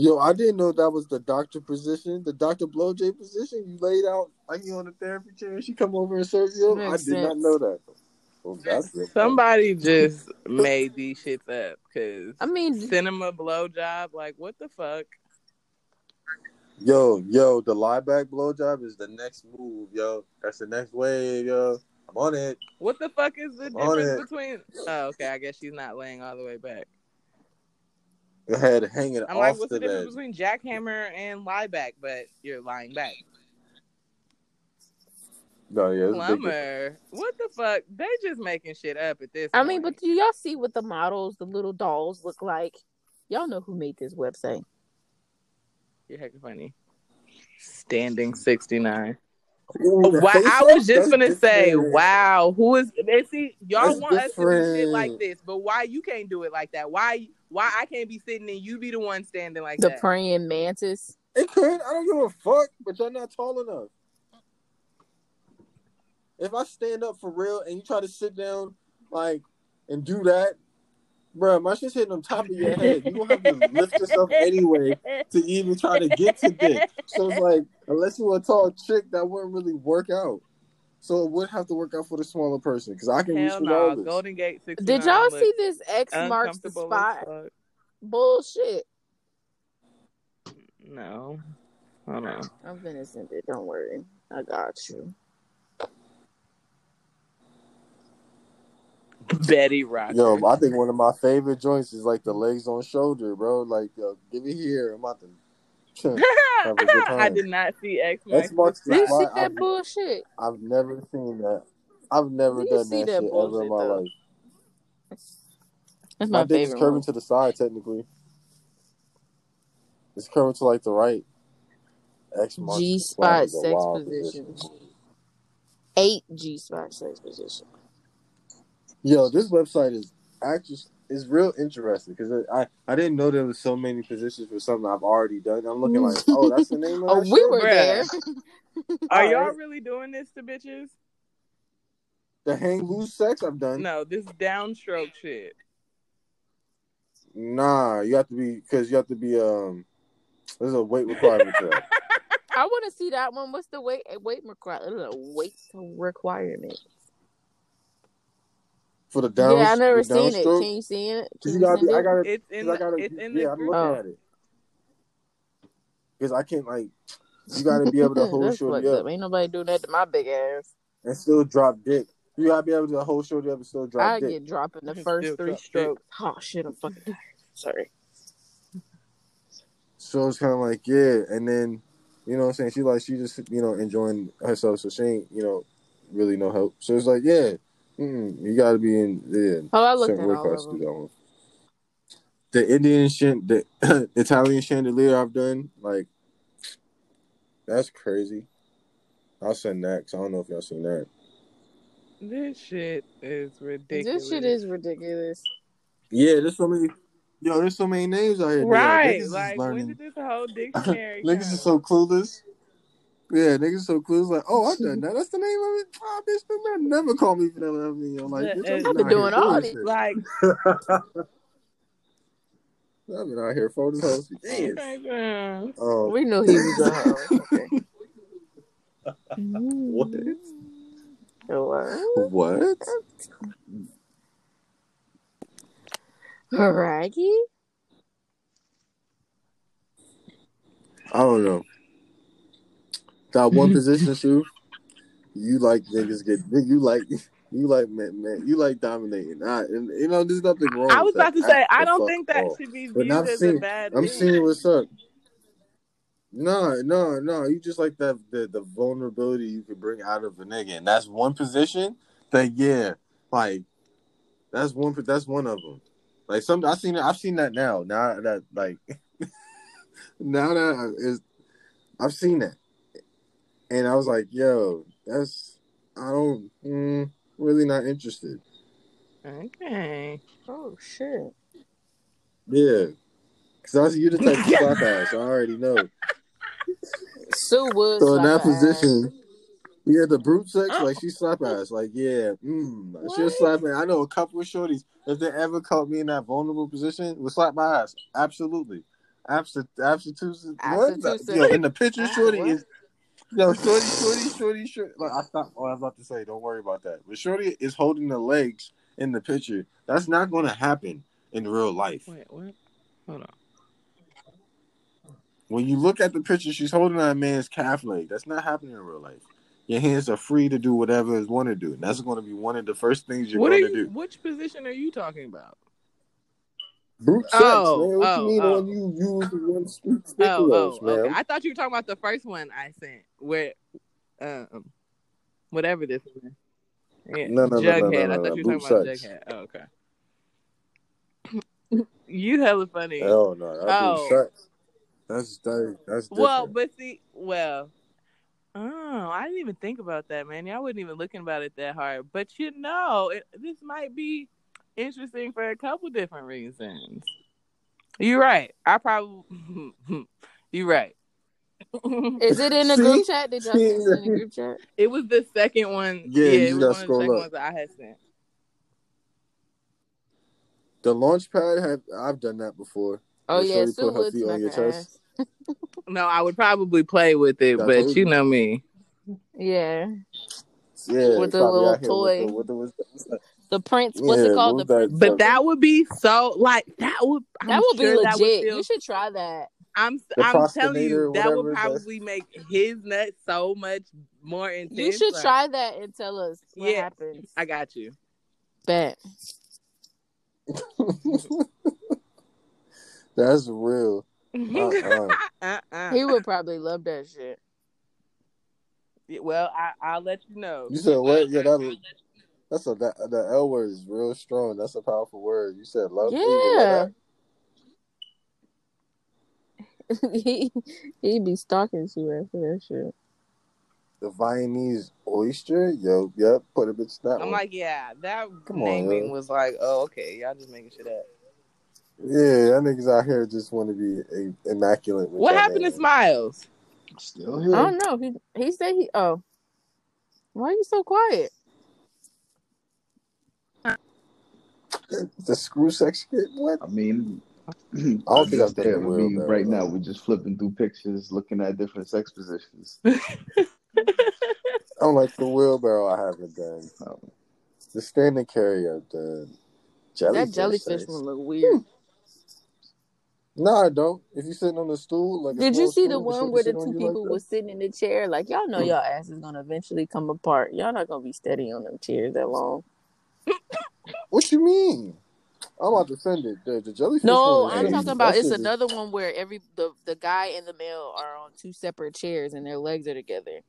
Yo, I didn't know that was the doctor position, the Doctor Blowjay position. You laid out like you on the therapy chair, and she come over and serve you. up? I Makes did not know that. Well, that's good. Somebody just made these shits up because I mean, cinema blowjob. Like, what the fuck? Yo, yo, the lie back blowjob is the next move, yo. That's the next wave, yo. I'm on it. What the fuck is the On difference between? Oh, okay. I guess she's not laying all the way back. Your head hanging I'm off like, what's the the difference between jackhammer and lie back? But you're lying back. No, yeah, it's a big difference. Plumber. What the fuck? They just making shit up at this. I mean, but do y'all see what the models, the little dolls, look like? Y'all know who made this website. you're heckin' funny. Standing sixty nine. Ooh, the Wow, I was just gonna say, wow, who is? They see y'all That's want us to do shit like this, but why you can't do it like that? Why? Why I can't be sitting and you be the one standing like that? The that? praying mantis. It could. I don't give a fuck, but you're not tall enough. If I stand up for real and you try to sit down, like, and do that, bro, my shit's hitting on top of your head. You gonna have to lift yourself anyway to even try to get to dick. So it's like, unless you were a tall chick, that wouldn't really work out. So it would have to work out for the smaller person because I can reach Hell no, regardless. Golden Gate sixty nine. Did y'all see this X marks the spot bullshit? No, hold on. I'm gonna send it. Don't worry. I got you. Betty Rock. Yo, I think one of my favorite joints is like the legs on shoulder, bro. Like, yo, give it here. I'm about to. Have a good time. I did not see X X marks marks the the Did you see that I've- bullshit? I've never seen that. I've never you done that, that shit ever in my though? life. That's My, my, dick is curving one. to the side, technically. It's curving to like the right. X marks G the spot spot is a sex wild position. Eight G spot sex position. Yo, this website is actually is real interesting because I I didn't know there was so many positions for something I've already done. I'm looking like, oh, that's the name of Oh, that we shit? were there. Are y'all right. really doing this to bitches? The hang loose sex I've done. No, this downstroke shit. Nah, you have to be because you have to be um. There's a weight requirement. I want to see that one. What's the weight weight requirement? Weight requirement. For the down, yeah, I never seen it. downstroke, Can you see it? Can You you gotta send be, I it? gotta, It's in. I The, gotta, it's in yeah, the I'm looking Oh. at it. Because I can't like, you gotta be able to hold That's shorty fucked up up. Ain't nobody doing that to my big ass. and still drop dick. You gotta be able to hold shorty up and still drop I dick. get dropping the first three drop dick. strokes. Oh shit! I'm fucking tired. Sorry. So it's kind of like, yeah, and then, you know what I'm saying? She like, she just, you know, enjoying herself. So she ain't, you know, really no help. So it's like, yeah, mm, you gotta be in, yeah, Oh, I looked at all of them. that one. The Indian shit, the Italian chandelier I've done, like, that's crazy. I'll send that because I don't know if y'all seen that. This shit is ridiculous. This shit is ridiculous. Yeah, there's so many. Yo, there's so many names out here. right. Niggas is Like, when did this whole dictionary? niggas come? is so clueless. Yeah, niggas so clueless. Like, oh, I've done that. That's the name of it. Oh, bitch, man, never call me for that. I mean, I'm like, bitch, I've been doing all this. shit. like, I've been out here folding hoes for years. okay, girl. Oh, We knew he was a hoe. Okay. What? What? What? Raggy? I don't know. That one mm-hmm. position, shoe. You like niggas get you like you like man, man you like dominating. I, and you know there's nothing wrong. I was about to say I don't think that all. should be viewed I'm as a seeing, bad I'm thing. seeing what's up. No, no, no. You just like that the, the vulnerability you could bring out of a nigga, and that's one position that yeah, like that's one. That's one of them. Like some, I seen. I've seen that now. Now that like now that is, I've seen that, and I was like, yo, that's I don't mm, really not interested. Okay. Oh shit. Yeah, because I was you the type of slap ass. I already know. Sue would So in that her ass. position, yeah, the brute sex, Oh. like she slap ass, like yeah, mm, she'll slap me. I know a couple of shorties. If they ever caught me in that vulnerable position, would slap my ass. Absolutely, absolutely, absolutely. Absolutely. Yo, in the picture, Ah, shorty what? is. Yo, shorty, shorty, shorty, shorty. Like I stopped. Oh, I was about to say, don't worry about that. But shorty is holding the legs in the picture. That's not going to happen in real life. Wait, what? Hold on. When you look at the picture, she's holding that man's calf leg. That's not happening in real life. Your hands are free to do whatever you want to do. And that's going to be one of the first things you're What going to do. Which position are you talking about? Brute sex, Oh, man. What oh, you mean oh. when you use the one speak Oh, oh, okay. I thought you were talking about the first one I sent, where, um, whatever this is. Yeah, No, no, no, no, Jughead. no, I thought you were brute talking about sex. Jughead. Oh, okay. you hella funny. Hell no. That's Oh. sex. That's that, that's different. Well, but see, well, oh, I didn't even think about that, man. I wasn't even looking about it that hard. But you know, it, this might be interesting for a couple different reasons. You're right. I probably. You're right. Is it in the See? group chat? Did y'all see it in the group chat? It was the second one. Yeah, Yeah, you it was gotta one of the second up. ones that I had sent. the launch pad have I've done that before. Oh Where yeah, shorty Sue put her would feet on your her chest. No, I would probably play with it, I but you you. know me. Yeah, Yeah, With the probably little out with the- toy. with the- with the- what's that? The prince. What's Yeah, it called? what The that prince. But that would be so like that would I'm that would be sure that would legit. feel- You should try that. I'm The I'm telling procrastinator, you that would whatever, that's- probably make his nuts so much more intense. You should like, try that and tell us what Yeah. happens. I got you. Bet. That's real. Uh-uh. uh-uh. He would probably love that shit. Yeah, Well, I, I'll let you know. You said what? Yeah, uh-uh. that that's a that the L word is real strong. That's a powerful word. You said love. he Yeah. he he be stalking you after that shit. The Viennese oyster. Yo, yep. Put a bitch that I'm one. like, yeah, that Come on, naming yo. was like, oh, okay, y'all just making shit up. yeah, that niggas out here just want to be a, immaculate. With What that happened to name. Smiles? Still here. I don't know. He he said he oh. Why are you so quiet? The screw sex kid? What? I mean, I don't think I've done there. the I mean, right though. now we're just flipping through pictures, looking at different sex positions. I'm like the wheelbarrow. I haven't done. Um, The standing carry I've done. Jellyfish that jellyfish sex. one look weird. No, I don't. If you're sitting on the stool, like Did you see stool, the one where the two people like was sitting in the chair? Like y'all know y'all ass is gonna eventually come apart. Y'all not gonna be steady on them chairs that long. What you mean? I'm about to send it. The, the jellyfish. No, one I'm crazy. talking about it's another one where every the the guy and the male are on two separate chairs and their legs are together.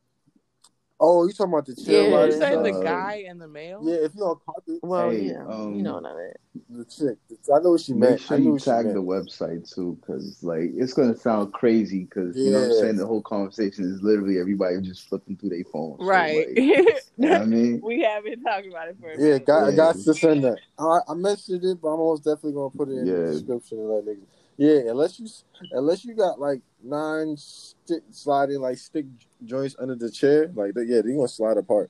Oh, you talking about the chair Yeah. You riding say the? Guy and the male? Yeah, if you're on carpet, Well, Hey, you know, um, you know what I mean. the chick. I know what she Make meant. sure I knew you what tag the website too, because like it's gonna sound crazy. Because you know what I'm saying. The whole conversation is literally everybody just flipping through their phones. So, Right. like, you know I mean? we have been talking about it for a Yeah, minute. got, I got to send that. I, I mentioned it, but I'm almost definitely gonna put it in the description and let niggas. Yeah, unless you unless you got like nine stick sliding like stick joints under the chair, like that, yeah, they gonna slide apart.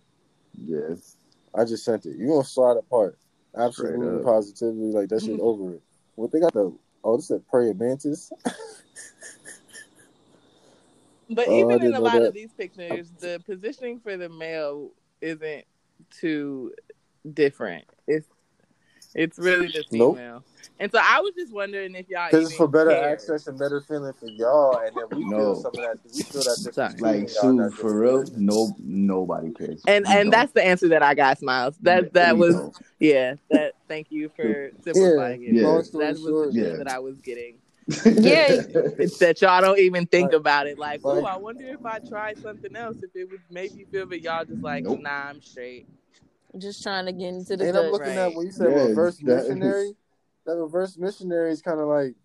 Yeah. I just sent it. You gonna slide apart. Absolutely, positively, like that shit over it. What they got the? Oh, this is praying mantis. But Oh, even in a lot that. of these pictures, the positioning for the male isn't too different. It's it's really the Nope. And so I was just wondering if y'all Because it's for better cared. access and better feeling for y'all, and then we No. feel some of that. We feel that Sorry. Like too, and y'all Sue, not for real, different. no, nobody cares. And We and don't. that's the answer that I got, Smiles. That that was don't. yeah. That thank you for simplifying it. Yeah. Long That story was the short, Yeah. that I was getting. Yeah. It's that y'all don't even think Like- about it. Like, oh, I wonder if I tried something else, if it would make you feel, but y'all just like, Nope. nah, I'm straight. Just trying to get into the And I'm looking right. at when you said Yeah, reverse that- missionary. That reverse missionary is kind of like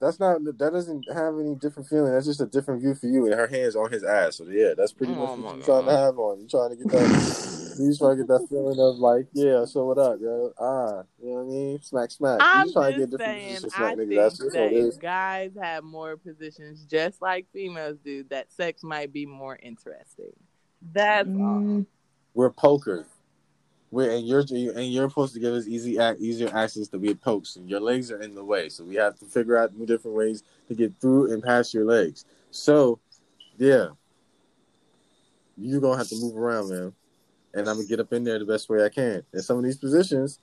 that's not that doesn't have any different feeling. That's just a different view for you. And her hands on his ass. So yeah, that's pretty Oh much what you're trying to have on. You're trying to get that. you're trying to get that feeling of like, yeah, so what up, yo? Ah, you know what I mean? Smack, smack. I'm you trying to just get saying, positions, I smack, think That's just that what it is. if guys have more positions, just like females do, that sex might be more interesting. That's all. We're poker. We're and you're and you're supposed to give us easy easier access to be pokes, and your legs are in the way. So we have to figure out new different ways to get through and past your legs. So, yeah, you're gonna have to move around, man. And I'm gonna get up in there the best way I can. And some of these positions,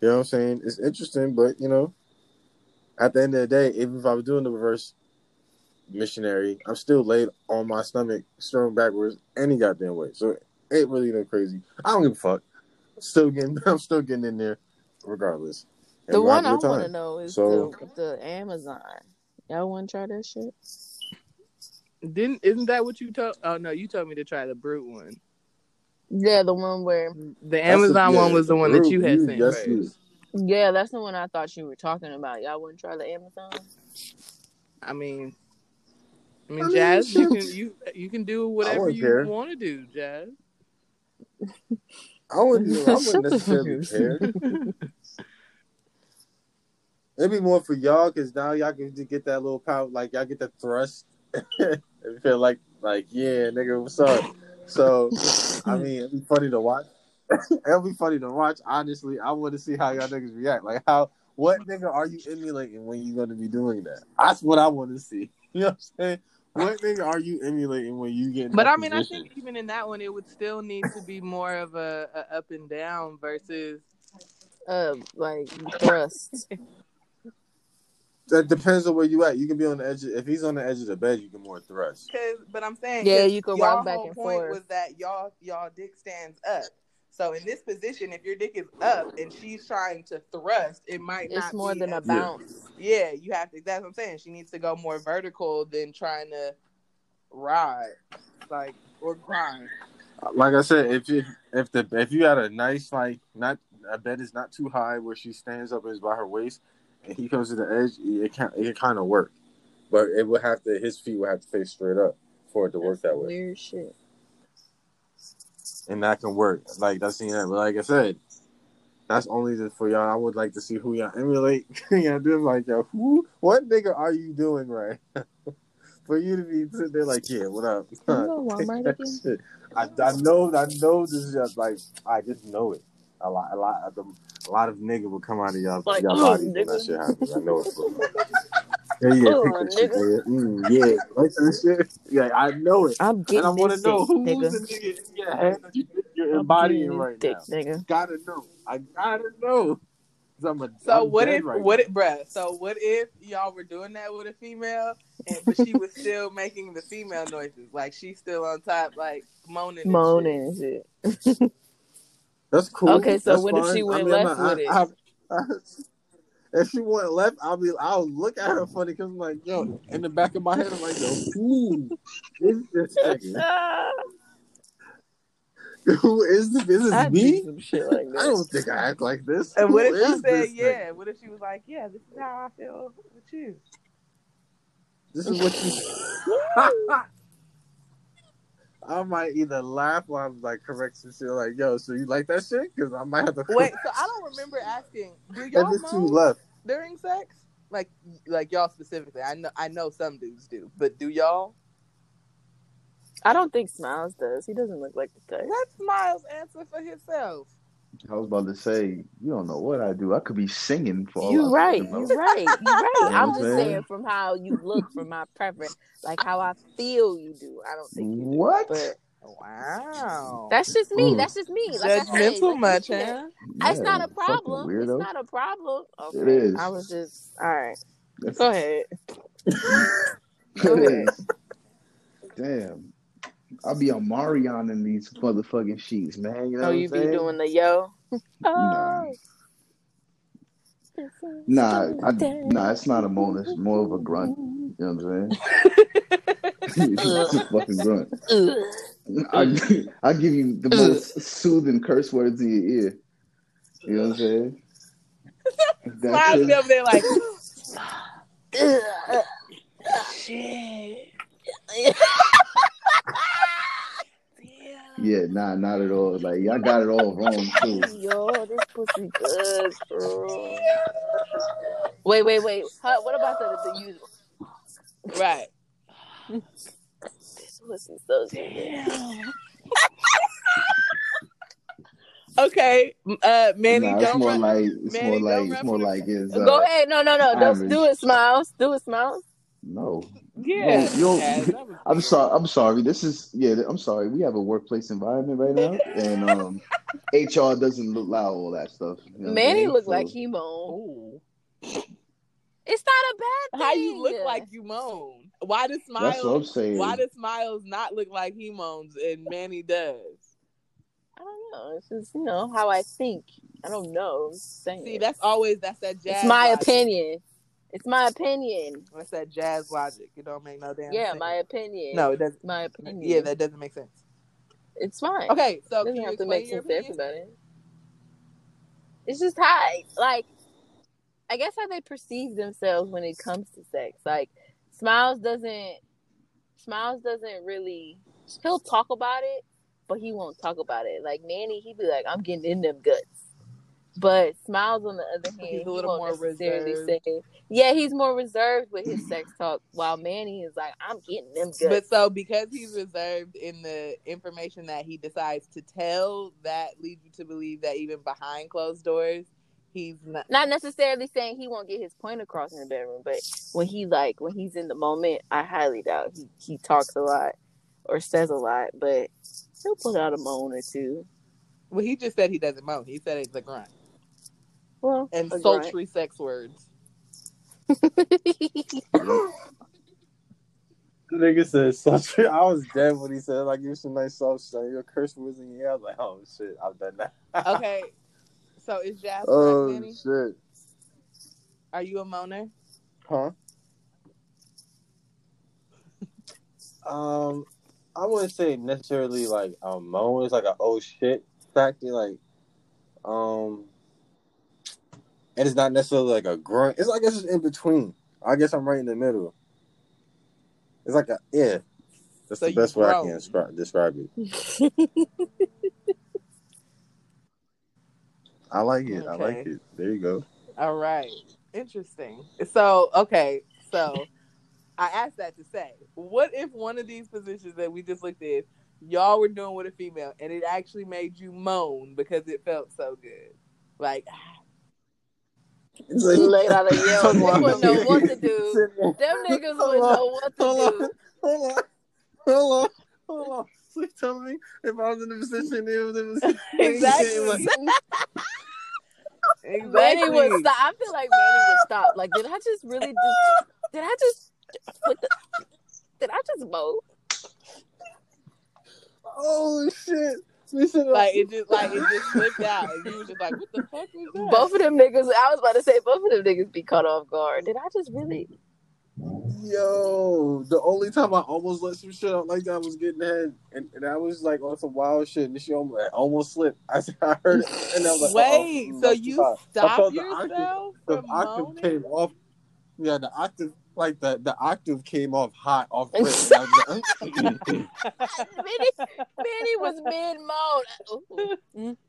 you know what I'm saying? It's interesting, but you know, at the end of the day, even if I was doing the reverse missionary, I'm still laid on my stomach, strung backwards, any goddamn way. So ain't really no crazy. I don't give a fuck. Still getting, I'm still getting in there, regardless. And the one I having a good want to know is So- the the Amazon. Y'all want to try that shit? Didn't isn't that what you told? Oh no, you told me to try the brute one. Yeah, the one where. The That's Amazon yeah, one was the one that you had sent yes, first. you. Yeah, that's the one I thought you were talking about. Y'all want to try the Amazon? I mean, I mean, I mean, Jazz, you can you you can do whatever you want to do, Jazz. I wouldn't, I wouldn't necessarily care. It'd be more for y'all because now y'all can just get that little power, like y'all get the thrust. and feel like, like, yeah, nigga, what's up? So, I mean, it'd be funny to watch. it'll be funny to watch. Honestly, I want to see how y'all niggas react. Like, how, what nigga are you emulating when you're going to be doing that? That's what I want to see. You know what I'm saying? What nigga are you emulating when you get? But I mean, I think even in that one, it would still need to be more of a, a up and down versus. Uh, like thrust. that depends on where you at. You can be on the edge. Of, if he's on the edge of the bed, you can more thrust. Cause, but I'm saying, yeah, you can y'all rock back whole and point forth. was that y'all y'all dick stands up. So in this position, if your dick is up and she's trying to thrust, it might not be. It's more be than a bounce. Yeah, you have to. That's what I'm saying. She needs to go more vertical than trying to ride, like or grind. Like I said, if you if the if you had a nice like not a bed is not too high where she stands up and is by her waist, and he comes to the edge, it can it can kind of work, but it would have to his feet would have to face straight up for it to work That's that way, Weird shit. And that can work. Like that's the end. But like I said, that's only just for y'all. I would like to see who y'all emulate. y'all do like yo, who what nigga are you doing right? for you to be sitting there like, yeah, what up? You know Walmart again? I, I know I know this is just like I just know it. A lot a lot of a lot of nigga will come out of y'all, Like, y'all oh, bodies when that nigga. shit happens. I know it. Yeah, yeah, Oh, pick that shit, nigga. nigga. Mm, yeah, like that shit. Yeah, I know it. I'm getting. And getting I want to this know dick, who's nigga. the nigga in your head that you think you're I'm embodying getting right this now. dick, nigga. Gotta know. I gotta know. 'Cause I'm a, So I'm what dead if right what now. if bruh, so what if y'all were doing that with a female and but she was still making the female noises? Like she's still on top, like moaning. and shit? Moaning and shit. That's cool. Okay, so That's what if fine. she went I mean, left I'm not- with I- it? I- if she went left, I'll be. I'll look at her funny because I'm like, yo. In the back of my head, I'm like, yo, who is this nigga? who is this? This is I me. some shit like I don't think I act like this. And what Who if she said yeah? nigga? What if she was like, yeah, this is how I feel with you? This is what you. I might either laugh or I'm like correct some shit like, yo, so you like that shit? Because I might have to. Wait, so I don't remember asking. Do if y'all it's too moan left. during sex? Like, like y'all specifically? I know, I know some dudes do, but do y'all? I don't think Smiles does. He doesn't look like the type. Let Smiles answer for himself. I was about to say, you don't know what I do. I could be singing for all You I right, fucking know. you right, you right. know I'm just saying? saying from how you look, from my preference, like how I feel you do. I don't think you do, What? but Wow. that's just me. Mm. That's just me. Like I said, Judgmental like, much, yeah. huh? It's not a problem. It's not a problem. Okay. It is. I was just all right. That's- Go ahead. It is. Damn. I'll be on Marion in these motherfucking sheets, man. You know Oh, you be saying? doing the yo. Nah. Oh. Nah, I, nah, it's not a moan. It's more of a grunt. You know what I'm saying? it's a fucking grunt. I, I give you the most soothing curse words in your ear. You know what I'm saying? That Smiles over there like, shit. Yeah, nah, not at all. Like y'all got it all wrong too. Yo, this pussy good, bro. Wait, wait, wait. Huh, what about the, the usual? Right. This pussy so good. Okay. Uh, Manny, nah, it's don't more run. like it's Manny, more like it's more like it's uh, Go ahead. No, no, no. Don't average. do it, Smiles. Do it, Smiles. No. yeah. You yeah, I'm sorry. I'm sorry. This is yeah. I'm sorry. We have a workplace environment right now, and um, HR doesn't allow all that stuff. You know what I'm Manny saying? looked So- like he moaned. It's not a bad thing. How you look like you moan? Why does That's what I'm Smiles? saying. Why does Smiles not look like he moans and Manny does? I don't know. It's just you know how I think. I don't know. I'm just saying. See, that's always that's that jazz. it's my logic. opinion. It's my opinion. That's that jazz logic. It don't make no damn. Sense. Yeah, sense. my opinion. No, it doesn't. my opinion. Yeah, that doesn't make sense. it's fine. Okay, so It doesn't you have to make sense to everybody. It's just how, like, I guess how they perceive themselves when it comes to sex. Like, Smiles doesn't, Smiles doesn't really. He'll talk about it, but he won't talk about it. Like Manny, he'd be like, "I'm getting in them guts," but Smiles, on the other hand, He's a little more reserved. say. Yeah, he's more reserved with his sex talk, while Manny is like, "I'm getting them guts." But so because he's reserved in the information that he decides to tell, that leads you to believe that even behind closed doors, he's not. not necessarily saying he won't get his point across in the bedroom, but when he like when he's in the moment, I highly doubt he, he talks a lot or says a lot, but he'll put out a moan or two. Well, he just said he doesn't moan. He said it's a grunt Well, and a grunt. sultry sex words. The nigga said such. I was dead when he said like you're some nice soft son. Your curse was in your ear. I was like, oh shit, I've done that. Okay, so is Jazz oh correct, shit. Are you a moaner? Huh? um, I wouldn't say necessarily like a moan. It's like a oh shit factor. Like, um, and it's not necessarily like a grunt. It's like it's just in between. I guess I'm right in the middle. It's like a yeah. That's So the best way I can describe, describe it. I like it. I like it. There you go. All right. Interesting. So, okay. So, I asked that to say, what if one of these positions that we just looked at, y'all were doing with a female and it actually made you moan because it felt so good? Like, It's Laid out a yell. They wouldn't know what to do. Them niggas wouldn't know what to Hold do. on. Hold on. Hold on. Hold on. So you telling me if I was in the position, it was, it was exactly. Manny exactly. would stop. I feel like Manny would stop. Like, did I just really just? Did I just? What the, did I just moan? Oh shit! We should Like it just like it just slipped out, and you was just like, "What the fuck was that?" Both of them niggas. I was about to say both of them niggas be caught off guard. Did I just really? Yo, the only time I almost let some shit out like that was getting head, and, and I was like on some wild shit, and the shit almost, almost slipped. I, I heard it, and I was like, oh, Wait, uh-oh, so you too high. I stopped felt the octave- yourself The from octave came off. Yeah, the octave, like the the octave came off hot off rip. and I was like, Manny, Manny was mid moan.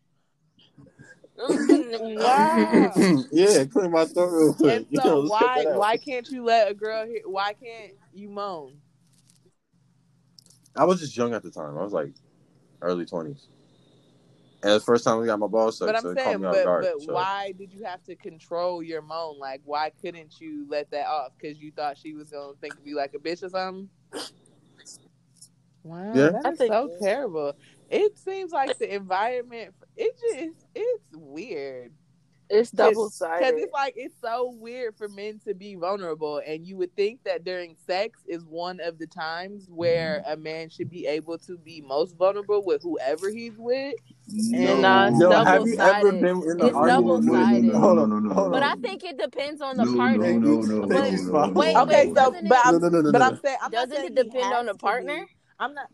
Wow. yeah, clear my throat real quick. And You so know, why check that out. why can't you let a girl hear? Why can't you moan? I was just young at the time. I was like early twenties. And it's the first time we got my balls sucked, But I'm so it saying, but guard. but so. why did you have to control your moan? Like, why couldn't you let that off? Because you thought she was gonna think of you like a bitch or something. Wow, Yeah. that I is think- so terrible. It seems like the environment. It just it's weird. It's double sided. Because it's like it's so weird for men to be vulnerable, and you would think that during sex is one of the times where a man should be able to be most vulnerable with whoever he's with. And, uh, Yo, double have you ever been in the It's argument? double-sided. No, no, Hold no, on, no, no, hold But. I think it depends on the no, partner. No, no, no, Thank no, no, Bob. no, Wait, Okay, so doesn't but it- I'm, No, no, no, no, but no. I'm saying I'm Doesn't saying it depend on the partner? be- I'm not.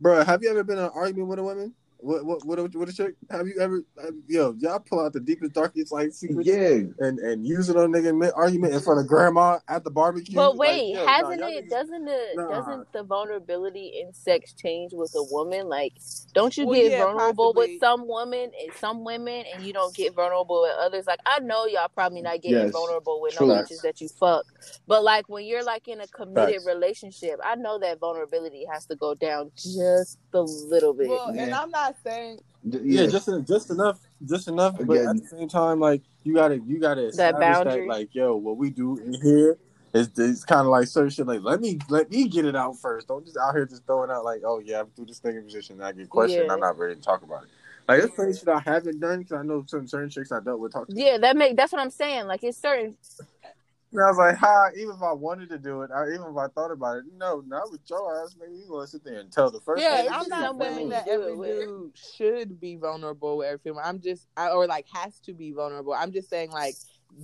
Bro, have you ever been in an argument with a woman? What what what a, with a chick? Have you ever? Have, yo, y'all pull out the deepest, darkest like secrets Yeah, and and use it on a nigga argument in front of grandma at the barbecue. But Like, wait, yo, hasn't y'all it? niggas- Doesn't the Nah. doesn't the vulnerability in sex change with a woman? Like, don't you Well, get yeah, vulnerable possibly. with some women and some women, and you don't get vulnerable with others? Like, I know y'all probably not getting Yes, vulnerable with true. no bitches that you fuck, but like when you're like in a committed Facts. relationship, I know that vulnerability has to go down just a little bit. Well, and I'm not saying Yeah, yeah, just just enough, just enough. But Again- at the same time, like you gotta you gotta that, boundary. like yo, what we do in here is it's kind of like certain shit. Like let me let me get it out first. Don't just out here just throwing out like, oh yeah, I'm through this thing in position. And I get questioned. Yeah. I'm not ready to talk about it. Like there's certain shit I haven't done because I know certain certain chicks I dealt with talk. To. Yeah, that make that's what I'm saying. Like, it's certain. And I was like, "Hi!" even if I wanted to do it, I, even if I thought about it, no, not with your ass, nigga. You gonna sit there and tell the first yeah, thing I'm not saying that every dude should be vulnerable with every female. I'm just, I, or like has to be vulnerable. I'm just saying like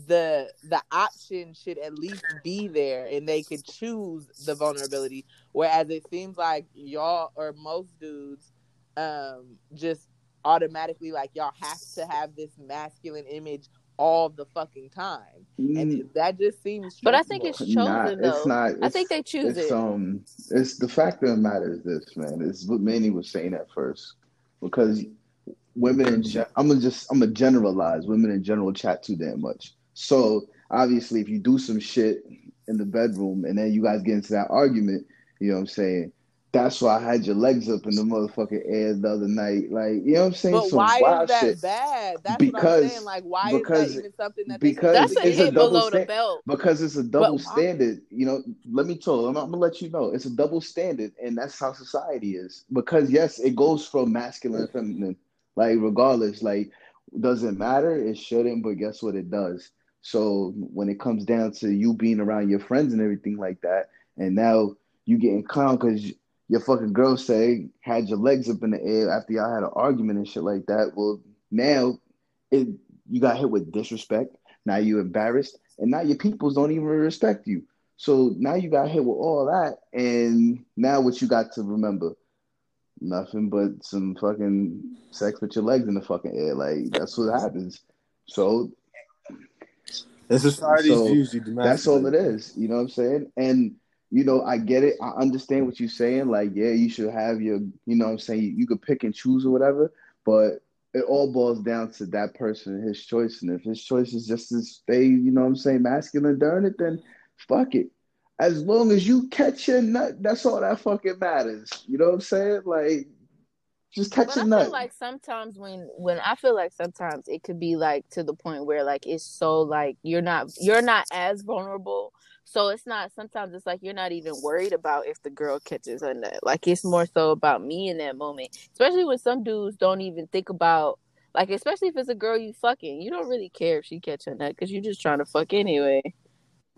the the option should at least be there, and they could choose the vulnerability. Whereas it seems like y'all or most dudes, um, just automatically like y'all have to have this masculine image all the fucking time, and Mm, it- that just seems. But I think it's nah, chosen though. it's not. I think they choose it's it. um, it's the fact of the matter is this, man. It's what Manny was saying at first, because women in gen- I'm gonna just I'm gonna generalize. Women in general chat too damn much. So obviously, if you do some shit in the bedroom and then you guys get into that argument, you know what I'm saying. That's why I had your legs up in the motherfucking air the other night. Like, you know what I'm saying? But Some why is that shit. bad? That's what I'm Because- saying. Like, why because- is that even something that because That's a a hit double below the belt. because it's a double standard. You know, let me tell. I'm, I'm gonna let you know. It's a double standard, and that's how society is. Because yes, it goes from masculine and feminine. Like regardless, like doesn't matter. It shouldn't, but guess what? It does. So when it comes down to you being around your friends and everything like that, and now you getting clowned because your fucking girl say had your legs up in the air after y'all had an argument and shit like that. Well, now it you got hit with disrespect. Now you embarrassed, and now your peoples don't even respect you. So now you got hit with all that, and now what you got to remember? Nothing but some fucking sex with your legs in the fucking air. Like that's what happens. So And society's So, views you that's all it is. You know what I'm saying? And you know, I get it. I understand what you're saying. Like, yeah, you should have your, you know what I'm saying? You, you could pick and choose or whatever, but it all boils down to that person and his choice. And if his choice is just to stay, you know what I'm saying, masculine during it, then fuck it. As long as you catch your nut, that's all that fucking matters. You know what I'm saying? Like, just catch But your I nut. feel like sometimes when when I feel like sometimes it could be like to the point where like it's so like you're not you're not as vulnerable. So it's not sometimes it's like you're not even worried about if the girl catches her nut. Like it's more so about me in that moment. Especially when some dudes don't even think about like especially if it's a girl you fucking, you don't really care if she catch her nut because you're just trying to fuck anyway.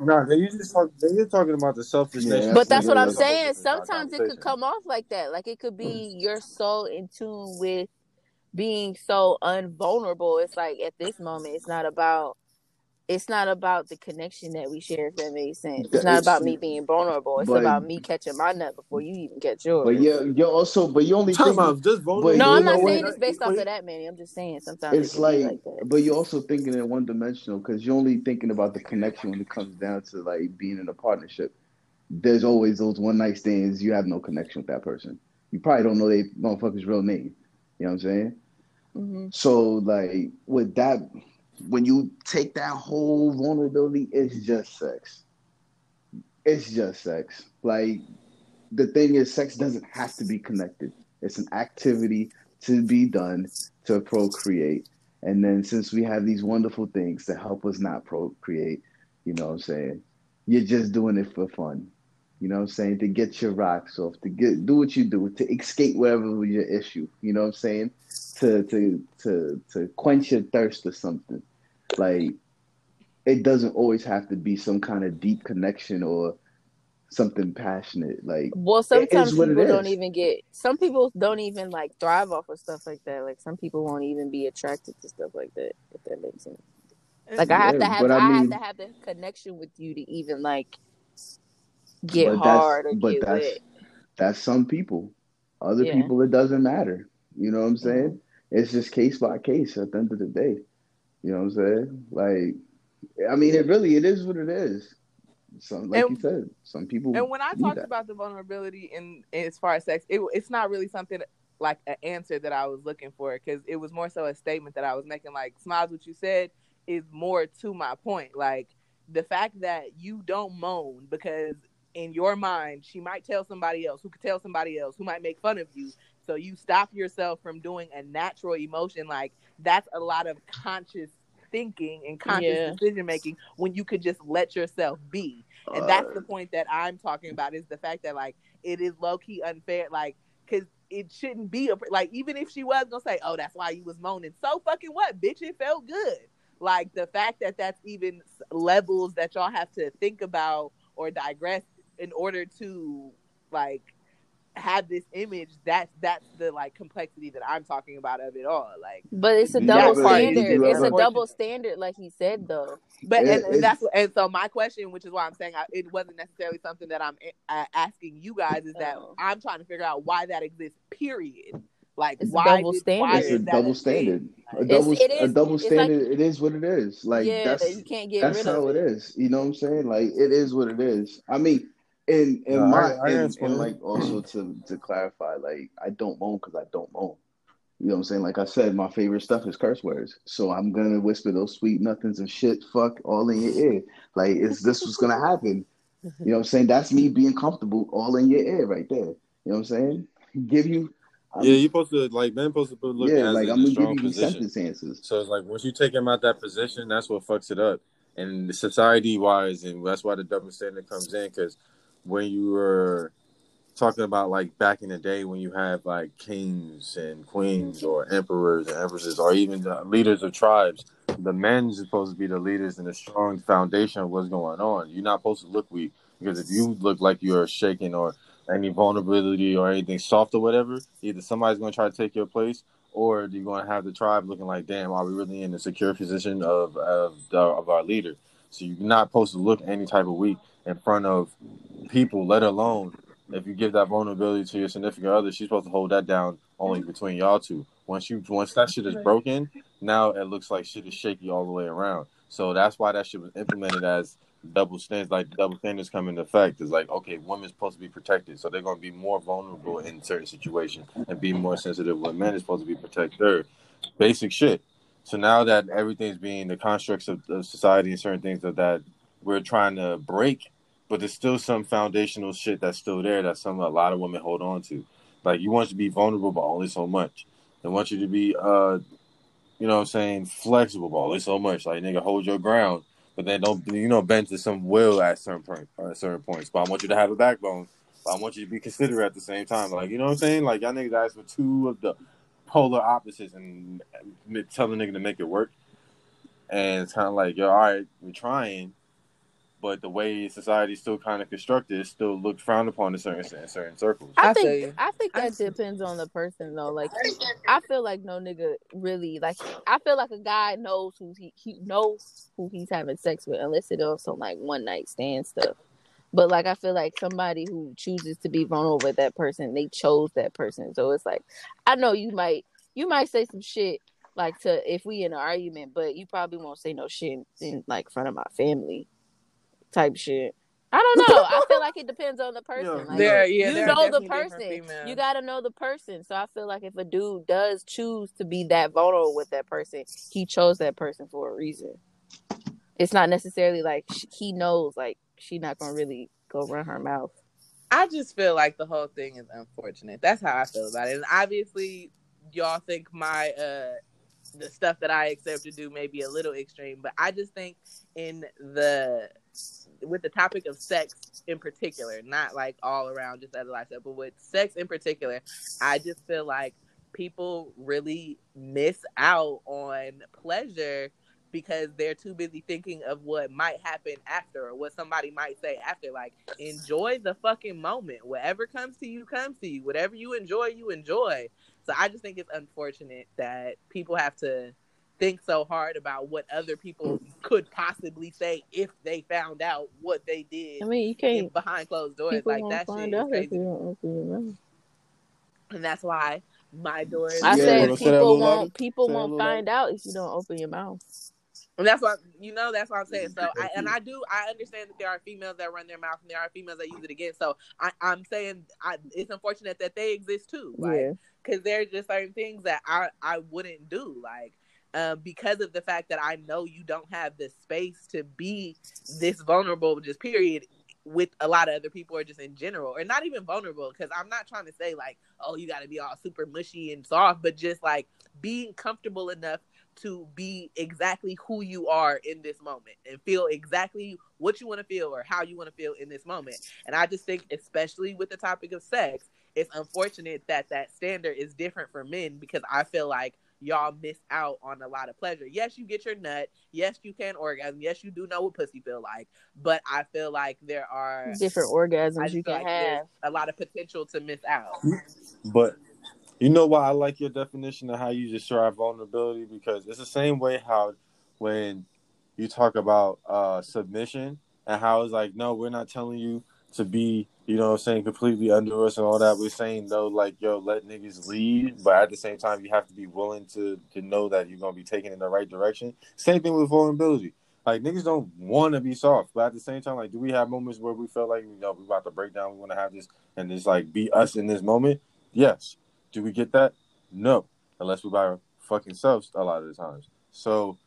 No, they usually talk. They're talking about the selfishness. Yeah, But that's what I'm That's a whole saying. Sometimes it could come off like that. Like it could be hmm. you're so in tune with being so unvulnerable. It's like at this moment, it's not about. It's not about the connection that we share. If that makes sense, it's not It's- about me being vulnerable. It's but- about me catching my nut before you even catch yours. But yeah, you're also, but you only Talking think about just vulnerable. No, I'm not saying what? it's based off of that, Manny. I'm just saying sometimes it's it like, like that. but you're also thinking in one dimensional because you're only thinking about the connection when it comes down to like being in a partnership. There's always those one night stands. You have no connection with that person. You probably don't know they motherfucker's real name. You know what I'm saying? hmm So like with that, when you take that whole vulnerability, it's just sex. It's just sex. Like the thing is, sex doesn't have to be connected. It's an activity to be done to procreate. And then since we have these wonderful things to help us not procreate, you know what I'm saying? You're just doing it for fun. You know what I'm saying? To get your rocks off, to get do what you do, to escape whatever was your issue. You know what I'm saying? To to to to quench your thirst or something. Like it doesn't always have to be some kind of deep connection or something passionate. Like Well, sometimes what people don't even get. Some people don't even like thrive off of stuff like that. Like some people won't even be attracted to stuff like that. If that makes sense. Like I have Yeah, to have, but I, I have mean- to have the connection with you to even like get but hard or that's but get that's wet. that's some people. Other Yeah. people it doesn't matter. You know what I'm mm-hmm. saying? It's just case by case at the end of the day. You know what I'm saying? Like I mean it really it is what it is. Some like And- you said, some people And when I talked that. about the vulnerability in, in as far as sex, it, it's not really something like an answer that I was looking for because it was more so a statement that I was making. Like, Smiles, what you said is more to my point. Like, the fact that you don't moan because in your mind, she might tell somebody else who could tell somebody else who might make fun of you. So you stop yourself from doing a natural emotion. Like, that's a lot of conscious thinking and conscious Yeah. decision making when you could just let yourself be and that's Uh, the point that I'm talking about is the fact that like it is low key unfair, like because it shouldn't be a like even if she was gonna say, oh, that's why you was moaning. So fucking what, bitch? It felt good. Like the fact that that's even levels that y'all have to think about or digress in order to like have this image. That's that's the like complexity that I'm talking about of it all. Like But it's a double standard. It's a double standard, like he said though. But Yeah, and, and it's- that's and so my question, which is why I'm saying I, it wasn't necessarily something that I'm uh, asking you guys, is that Oh. I'm trying to figure out why that exists. Period. Like It's a why double did- standard. why it's a double standard. A double it a double it's like- standard, it is what it is. Like yeah, that's you can't get that's rid how of it is. You know what I'm saying? Like it is what it is. I mean, in in No, my I and, and like also to to clarify, like I don't moan because I don't moan. You know what I'm saying? Like I said, my favorite stuff is curse words. So I'm gonna whisper those sweet nothings and shit, fuck all in your ear. Like is this what's gonna happen? You know what I'm saying? That's me being comfortable all in your ear right there. You know what I'm saying? Give you I'm- yeah, you're supposed to like men supposed to look yeah, as like I'm a gonna give strong you these sentence answers. So it's like once you take him out that position, that's what fucks it up. And society wise, and that's why the double standard comes in. Because when you were talking about like back in the day, when you have like kings and queens or emperors and empresses, or even leaders of tribes, the men's supposed to be the leaders and the strong foundation of what's going on. You're not supposed to look weak because if you look like you're shaking or any vulnerability or anything soft or whatever, either somebody's going to try to take your place or you're going to have the tribe looking like, damn, are we really in a secure position of of, of our leader? So you're not supposed to look any type of weak in front of people, let alone if you give that vulnerability to your significant other, she's supposed to hold that down only between y'all two. Once you once that shit is broken, now it looks like shit is shaky all the way around. So that's why that shit was implemented as double standards, like double standards come into effect. It's like, okay, women's supposed to be protected, so they're gonna be more vulnerable in certain situations and be more sensitive when men is supposed to be protected. Basic shit. So now that everything's being the constructs of, of society and certain things that, that we're trying to break, but there's still some foundational shit that's still there that some a lot of women hold on to. Like you want to be vulnerable, but only so much. They want you to be, uh, you know, what I'm saying flexible, but only so much. Like nigga, hold your ground, but then don't, you know, bend to some will at certain point, or at certain points. But I want you to have a backbone. But I want you to be considerate at the same time. Like you know what I'm saying? Like y'all niggas ask for two of the polar opposites and tell the nigga to make it work. And it's kind of like, yo, all right, we're trying, but the way society's still kind of constructed, it's still looked frowned upon in certain in certain circles. I I think. I think that see. depends on the person though. Like I feel like no nigga really like I feel like a guy knows who he he knows who he's having sex with unless it's on some like one night stand stuff. But like I feel like somebody who chooses to be vulnerable with that person, they chose that person. So it's like I know you might you might say some shit like to if we in an argument, but you probably won't say no shit in, in like front of my family type shit. I don't know. I feel like it depends on the person. Yeah. Like, There, yeah, you there are know the person. You got to know the person. So I feel like if a dude does choose to be that vulnerable with that person, he chose that person for a reason. It's not necessarily like he knows like she not gonna really go run her mouth. I just feel like the whole thing is unfortunate. That's how I feel about it. And obviously, y'all think my uh the stuff that I accept to do may be a little extreme, but I just think in the with the topic of sex in particular, not like all around just other life stuff, but with sex in particular, I just feel like people really miss out on pleasure because they're too busy thinking of what might happen after or what somebody might say after. Like, enjoy the fucking moment. Whatever comes to you, comes to you. Whatever you enjoy, you enjoy. So I just think it's unfortunate that people have to think so hard about what other people could possibly say if they found out what they did I mean, you can't. behind closed doors. People Like that find is out if you don't open your mouth. And that's why my doors I Yeah, said wanna say people won't. louder? People Say won't little find out if you don't open your mouth. And that's what you know. That's what I'm saying. So, I, and I do. I understand that there are females that run their mouth, and there are females that use it again. So, I, I'm saying I, it's unfortunate that they exist too. Like, yeah. Because there's just certain things that I I wouldn't do. Like, um, because of the fact that I know you don't have the space to be this vulnerable, just period. With a lot of other people, or just in general, or not even vulnerable, because I'm not trying to say like, oh, you got to be all super mushy and soft, but just like being comfortable enough to be exactly who you are in this moment and feel exactly what you want to feel or how you want to feel in this moment. And I just think, especially with the topic of sex, it's unfortunate that that standard is different for men because I feel like y'all miss out on a lot of pleasure. Yes, you get your nut. Yes, you can orgasm. Yes, you do know what pussy feel like. But I feel like there are Different orgasms you feel can like have. a lot of potential to miss out. But you know why I like your definition of how you describe vulnerability because it's the same way how when you talk about uh submission and how it's like no we're not telling you to be you know what I'm saying completely under us and all that. We're saying though like yo let niggas lead but at the same time you have to be willing to to know that you're gonna be taken in the right direction. Same thing with vulnerability. Like niggas don't want to be soft but at the same time like do we have moments where we feel like you know we about to break down we want to have this and it's like be us in this moment? Yes. Do we get that? No, unless we buy our fucking selves a lot of the times. So,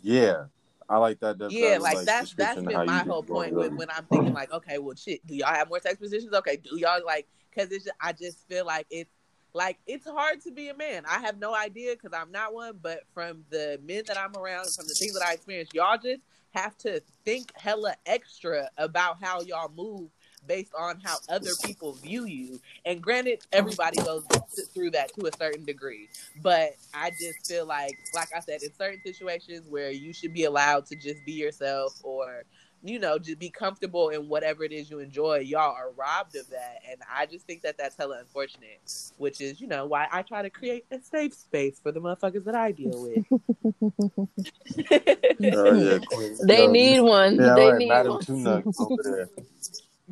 yeah, I like that. that Yeah, that, like that's that's been my whole point with when I'm thinking like, okay, well, shit, do y'all have more sex positions? Okay, do y'all like? Because it's just, I just feel like it's like it's hard to be a man. I have no idea because I'm not one, but from the men that I'm around, from the things that I experience, y'all just have to think hella extra about how y'all move based on how other people view you. And granted, everybody goes through that to a certain degree. But I just feel like, like I said, in certain situations where you should be allowed to just be yourself or, you know, just be comfortable in whatever it is you enjoy, y'all are robbed of that. And I just think that that's hella unfortunate, which is, you know, why I try to create a safe space for the motherfuckers that I deal with. Oh, yeah, They Yo, need one. Yeah, they all right, need Madam one. Two over there.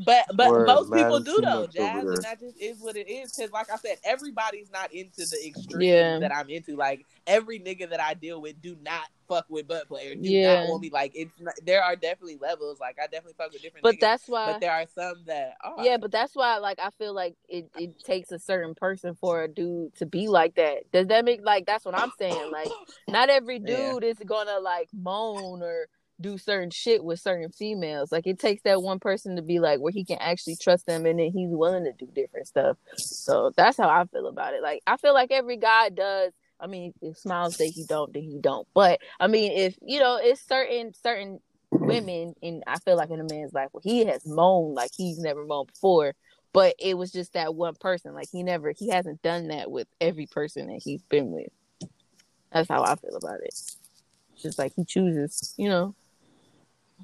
But but Word, most people do though, Two Jazz, and that just is what it is. Because like I said, everybody's not into the extremes Yeah. that I'm into. Like every nigga that I deal with do not fuck with butt players. Do Yeah. not want me. Like it's not, there are definitely levels. Like I definitely fuck with different. But niggas, that's why. but there are some that are. Yeah, but that's why, like, I feel like it, it takes a certain person for a dude to be like that. Does that make like that's what I'm saying? Like, not every dude Yeah. is gonna like moan or do certain shit with certain females. Like, it takes that one person to be like where he can actually trust them, and then he's willing to do different stuff. So that's how I feel about it. Like, I feel like every guy does. I mean, if Smiles say he don't, then he don't. But I mean, if you know, it's certain certain women, and I feel like in a man's life, well, he has moaned like he's never moaned before, but it was just that one person. Like he never, he hasn't done that with every person that he's been with. That's how I feel about it. Just like he chooses, you know.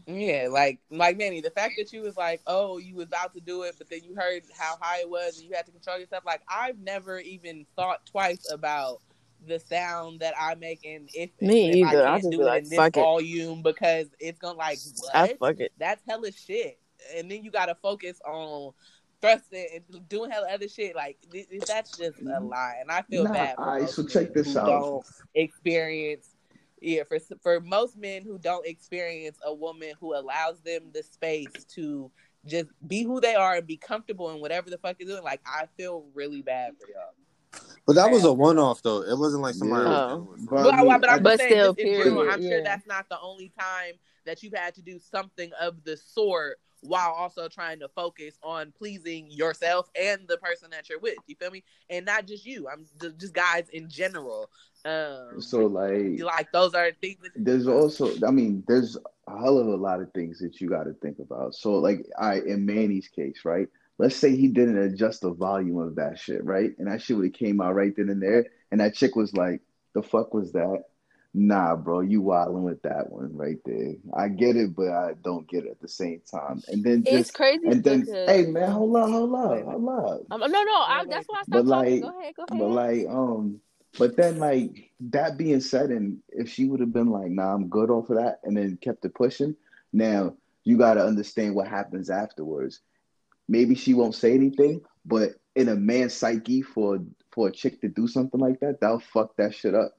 Yeah, like like Manny, the fact that you was like, oh, you was about to do it, but then you heard how high it was, and you had to control yourself. Like I've never even thought twice about the sound that I make, and if Me if either. I I just can't be do it like, in this fuck it. volume because it's gonna like I what? fuck it. That's hella shit, and then you gotta focus on thrusting and doing hella other shit. Like th- th- that's just a mm-hmm. lie, and I feel Nah, bad for alright, so check this out. don't experience yeah for for most men who don't experience a woman who allows them the space to just be who they are and be comfortable in whatever the fuck they're doing like i feel really bad for y'all But that was a one off though. It wasn't like somebody Yeah. was Oh. dealing. But- but, I mean, but i'm But saying still, just in general period, i'm sure that's not the only time that you've had to do something of the sort while also trying to focus on pleasing yourself and the person that you're with. You feel me? And not just you. I'm just guys in general. Um, so like, like those are things. That- there's also, I mean, there's a hell of a lot of things that you got to think about. So like, I in Manny's case, right? Let's say he didn't adjust the volume of that shit, right? And that shit would have came out right then and there, and that chick was like, "The fuck was that?" Nah, bro, you wilding with that one right there. I get it, but I don't get it at the same time. And then just It's crazy. and then, because- hey man, hold on, hold up, hold up. Um, no, no, I, that's why I But stopped talking. like, Go ahead, go but like, um, but then like that being said, and if she would have been like, "Nah, I'm good off of that," and then kept it pushing, now you got to understand what happens afterwards. Maybe she won't say anything, but in a man's psyche, for for a chick to do something like that, that'll fuck that shit up.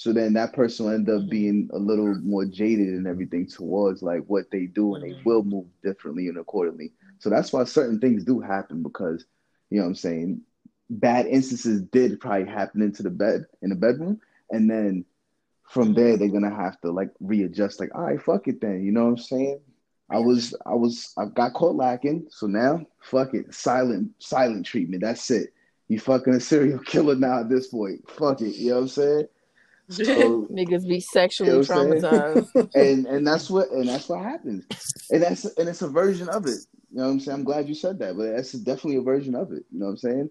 So then that person will end up being a little more jaded and everything towards like what they do, and they will move differently and accordingly. So that's why certain things do happen because you know what I'm saying. Bad instances did probably happen into the bed in the bedroom, and then from there they're gonna have to like readjust. Like, all right, fuck it then. You know what I'm saying? I was, I was, I got caught lacking, so now fuck it, silent, silent treatment. That's it. You fucking a serial killer now at this point. Fuck it. You know what I'm saying? So Niggas be sexually You know what I'm saying? traumatized. and and that's what and that's what happens. And that's and it's a version of it. You know what I'm saying? I'm glad you said that, but that's definitely a version of it. You know what I'm saying?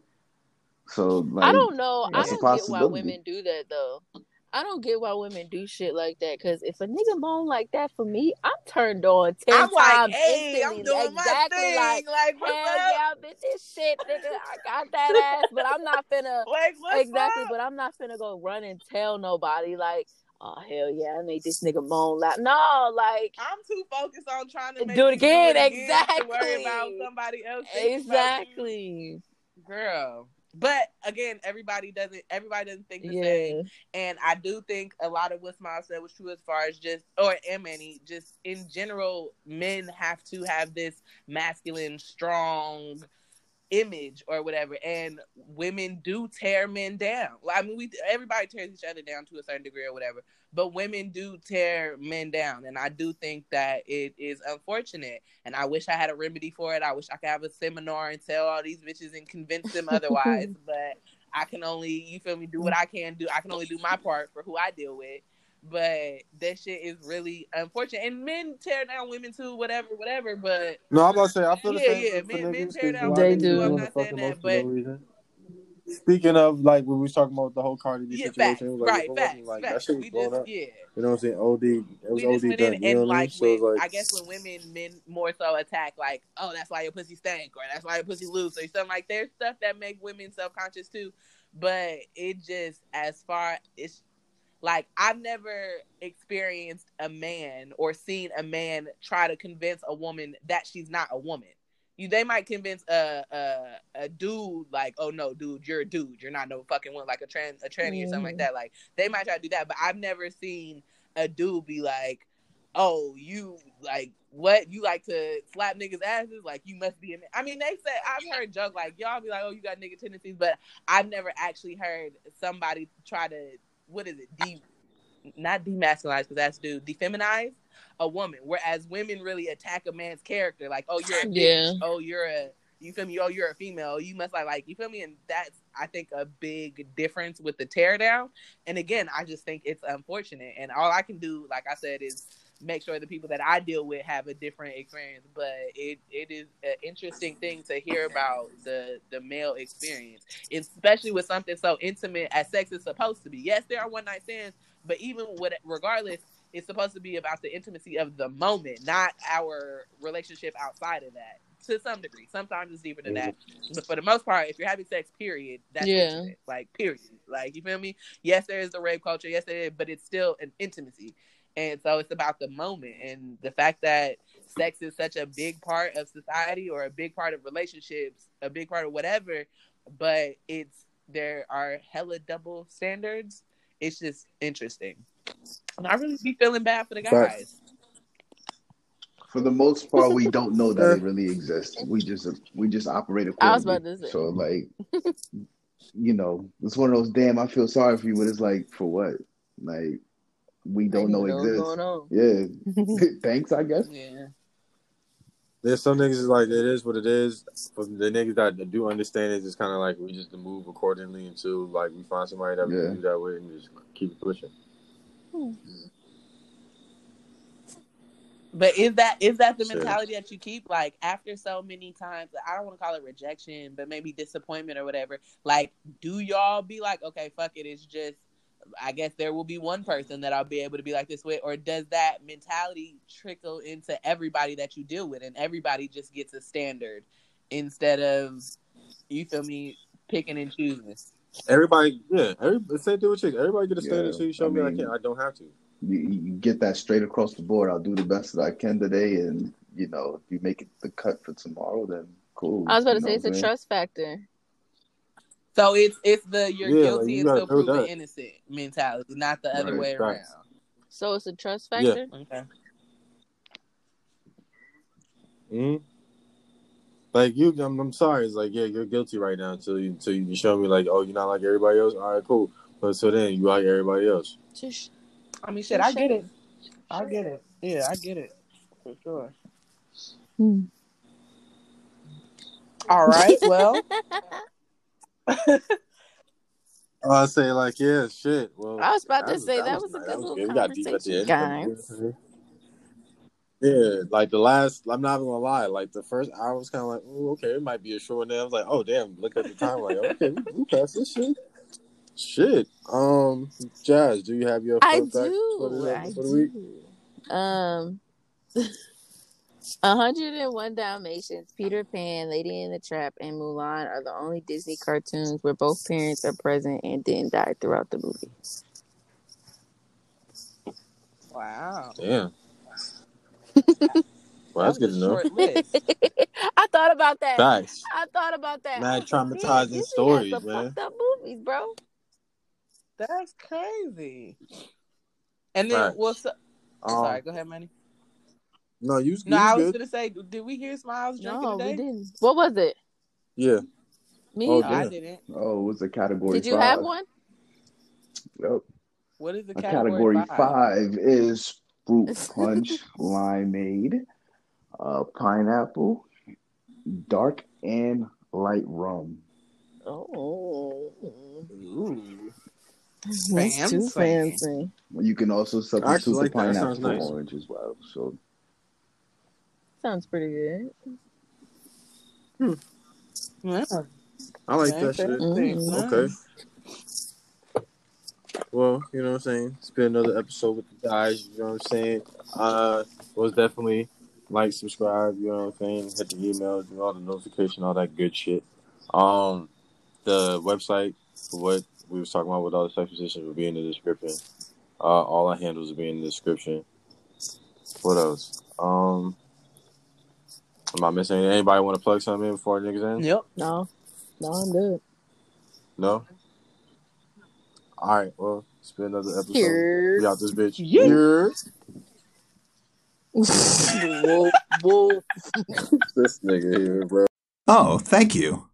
So like I don't know. I don't get why women do that though. I don't get why women do shit like that. Cause if a nigga moan like that for me, I'm turned on 10 I'm like, times hey, I'm doing my thing. like, Like, hell yeah, bitch, this shit, nigga. I got that ass, but I'm not finna Like, exactly, up? but I'm not finna go run and tell nobody like, oh hell yeah, I made this nigga moan loud. No, like I'm too focused on trying to make Do it you again, to worry about somebody else. thinking about you. exactly. girl. But again, everybody doesn't. Everybody doesn't think the Yeah. same. And I do think a lot of what Smile said was true as far as just, or and many, just in general, men have to have this masculine, strong image or whatever, and women do tear men down. I mean, we everybody tears each other down to a certain degree or whatever, but women do tear men down, and I do think that it is unfortunate. And I wish I had a remedy for it. I wish I could have a seminar and tell all these bitches and convince them otherwise, but. I can only, you feel me, do what I can do. I can only do my part for who I deal with. But that shit is really unfortunate. And men tear down women too, whatever, whatever. But No, I'm about to say I feel the Yeah, same yeah, men- niggas men tear 'cause down a lot of They niggas do. doing I'm not saying that, most for no but- reason. Speaking of like when we was talking about the whole Cardi B yeah, situation, it was like, right, facts, like facts. that shit was we blown just, up. yeah. You know what I'm saying? OD, it was we just OD went done. in You know and what I mean? like, So with, like I guess when women, men more so attack, like, oh, that's why your pussy stank, or that's why your pussy loose, or something like. There's stuff that make women self conscious too, but it just as far it's like I've never experienced a man or seen a man try to convince a woman that she's not a woman. You, they might convince a, a a dude like, oh no, dude, you're a dude, you're not no fucking one, like a trans a tranny or something like Mhm. that. Like they might try to do that, but I've never seen a dude be like, oh, you like what? You like to slap niggas' asses? Like you must be a. I mean, they say I've heard joke like y'all be like, oh, you got nigga tendencies, but I've never actually heard somebody try to what is it? De not demasculinize because that's dude, defeminize a woman. Whereas women really attack a man's character, like, oh, you're a bitch. Yeah. Oh, you're a you feel me? Oh, you're a female. You must like like you feel me? And that's I think a big difference with the tear down. And again, I just think it's unfortunate. And all I can do, like I said, is make sure the people that I deal with have a different experience. But it it is an interesting thing to hear about the the male experience, especially with something so intimate as sex is supposed to be. Yes, there are one night stands, but even with regardless, it's supposed to be about the intimacy of the moment, not our relationship outside of that. To some degree, sometimes it's deeper than that, mm-hmm. but for the most part, if you're having sex, period, that's Yeah. intimate. Like period. Like you feel me? Yes, there is the rape culture. Yes, there is, but it's still an intimacy. And so it's about the moment and the fact that sex is such a big part of society or a big part of relationships, a big part of whatever, but it's there are hella double standards. It's just interesting. And I really be feeling bad for the Facts. guys. for the most part, we don't know that it really exists. We just we just operate I was accordingly. about to say. So like, you know, it's one of those damn. I feel sorry for you, but it's like for what? Like we don't know I didn't exists. what's going on. Yeah, thanks. I guess. Yeah. There's some niggas like it is what it is. But the niggas that do understand it, just kind of like we just move accordingly until like we find somebody that we Yeah. can do that with and just keep it pushing. But is that is that the mentality that you keep like after so many times? I don't want to call it rejection, but maybe disappointment or whatever. Like, do y'all be like, okay, fuck it, it's just. I guess there will be one person that I'll be able to be like this with, or does that mentality trickle into everybody that you deal with, and everybody just gets a standard instead of you feel me picking and choosing? Everybody, yeah, every same thing with chicks. Everybody get a standard Yeah, until you show I me I can't. I don't have to. You, you get that straight across the board. I'll do the best that I can today, and you know, if you make it the cut for tomorrow, then cool. I was about to say it's a a I'm trust factor. So it's it's the you're Yeah, like, guilty you and gotta proven that. innocent mentality, not the other Right, way around. facts. So it's a trust Yeah. factor. Okay. hmm Like you, I'm, I'm sorry. It's like yeah, you're guilty right now until you until you show me like oh you're not like everybody else. All right, cool. But so then you like everybody else. Just I mean, shit, I get it. I get it. Yeah, I get it for sure. Hmm. All right. Well, I say like yeah, shit. Well, I was about to was- say that was a nice. good little good. We got deep at the conversation, end. Yeah, like the last. I'm not even gonna lie. Like the first hour was kind of like, oh, okay, it might be a short. And then I was like, oh damn, look at the time. Like, okay, we, we passed this shit. Shit. Um, Jazz, do you have your I fun fact for do. the, I for the week? do. Um, 101 Dalmatians, Peter Pan, Lady and the Tramp, and Mulan are the only Disney cartoons where both parents are present and didn't die throughout the movie. wow. Damn. well, that's good was to know. I thought about that. Nice. I thought about that. Mad I was like, damn, traumatizing Disney stories, has some man. Fucked up movies, bro. That's crazy. And then, Facts. well, so, Um, sorry, go ahead, Manny. No, you. No, you I was good. gonna say, did we hear Smiles drinking No, we didn't. What was it? Yeah. Me? Oh, No, I didn't. Oh, it was a category Did you five. have one? Yep. What is the A category, category five is fruit punch, limeade, uh, pineapple, dark and light rum. Oh, Ooh. that's too Fancy. fancy. You can also substitute actually the like that. That pineapple for nice. orange as well. So Sounds pretty good. Yeah. I like that shit. Fantastic. Mm. Okay. Well, you know what I'm saying? It's been another episode with the guys, you know what I'm saying? Uh was definitely like, subscribe, you know what I'm saying? Hit the emails, do all the notification, all that good shit. Um the website for what we was talking about with all the sex positions will be in the description. Uh all our handles will be in the description. What else? Um Am I missing? Anybody want to plug something in before niggas in? Yep. No, no, I'm good. No? Alright, well, it's been another episode. Here. We out this bitch. Yeah. Here. whoa, whoa. This nigga here, bro. Oh, thank you.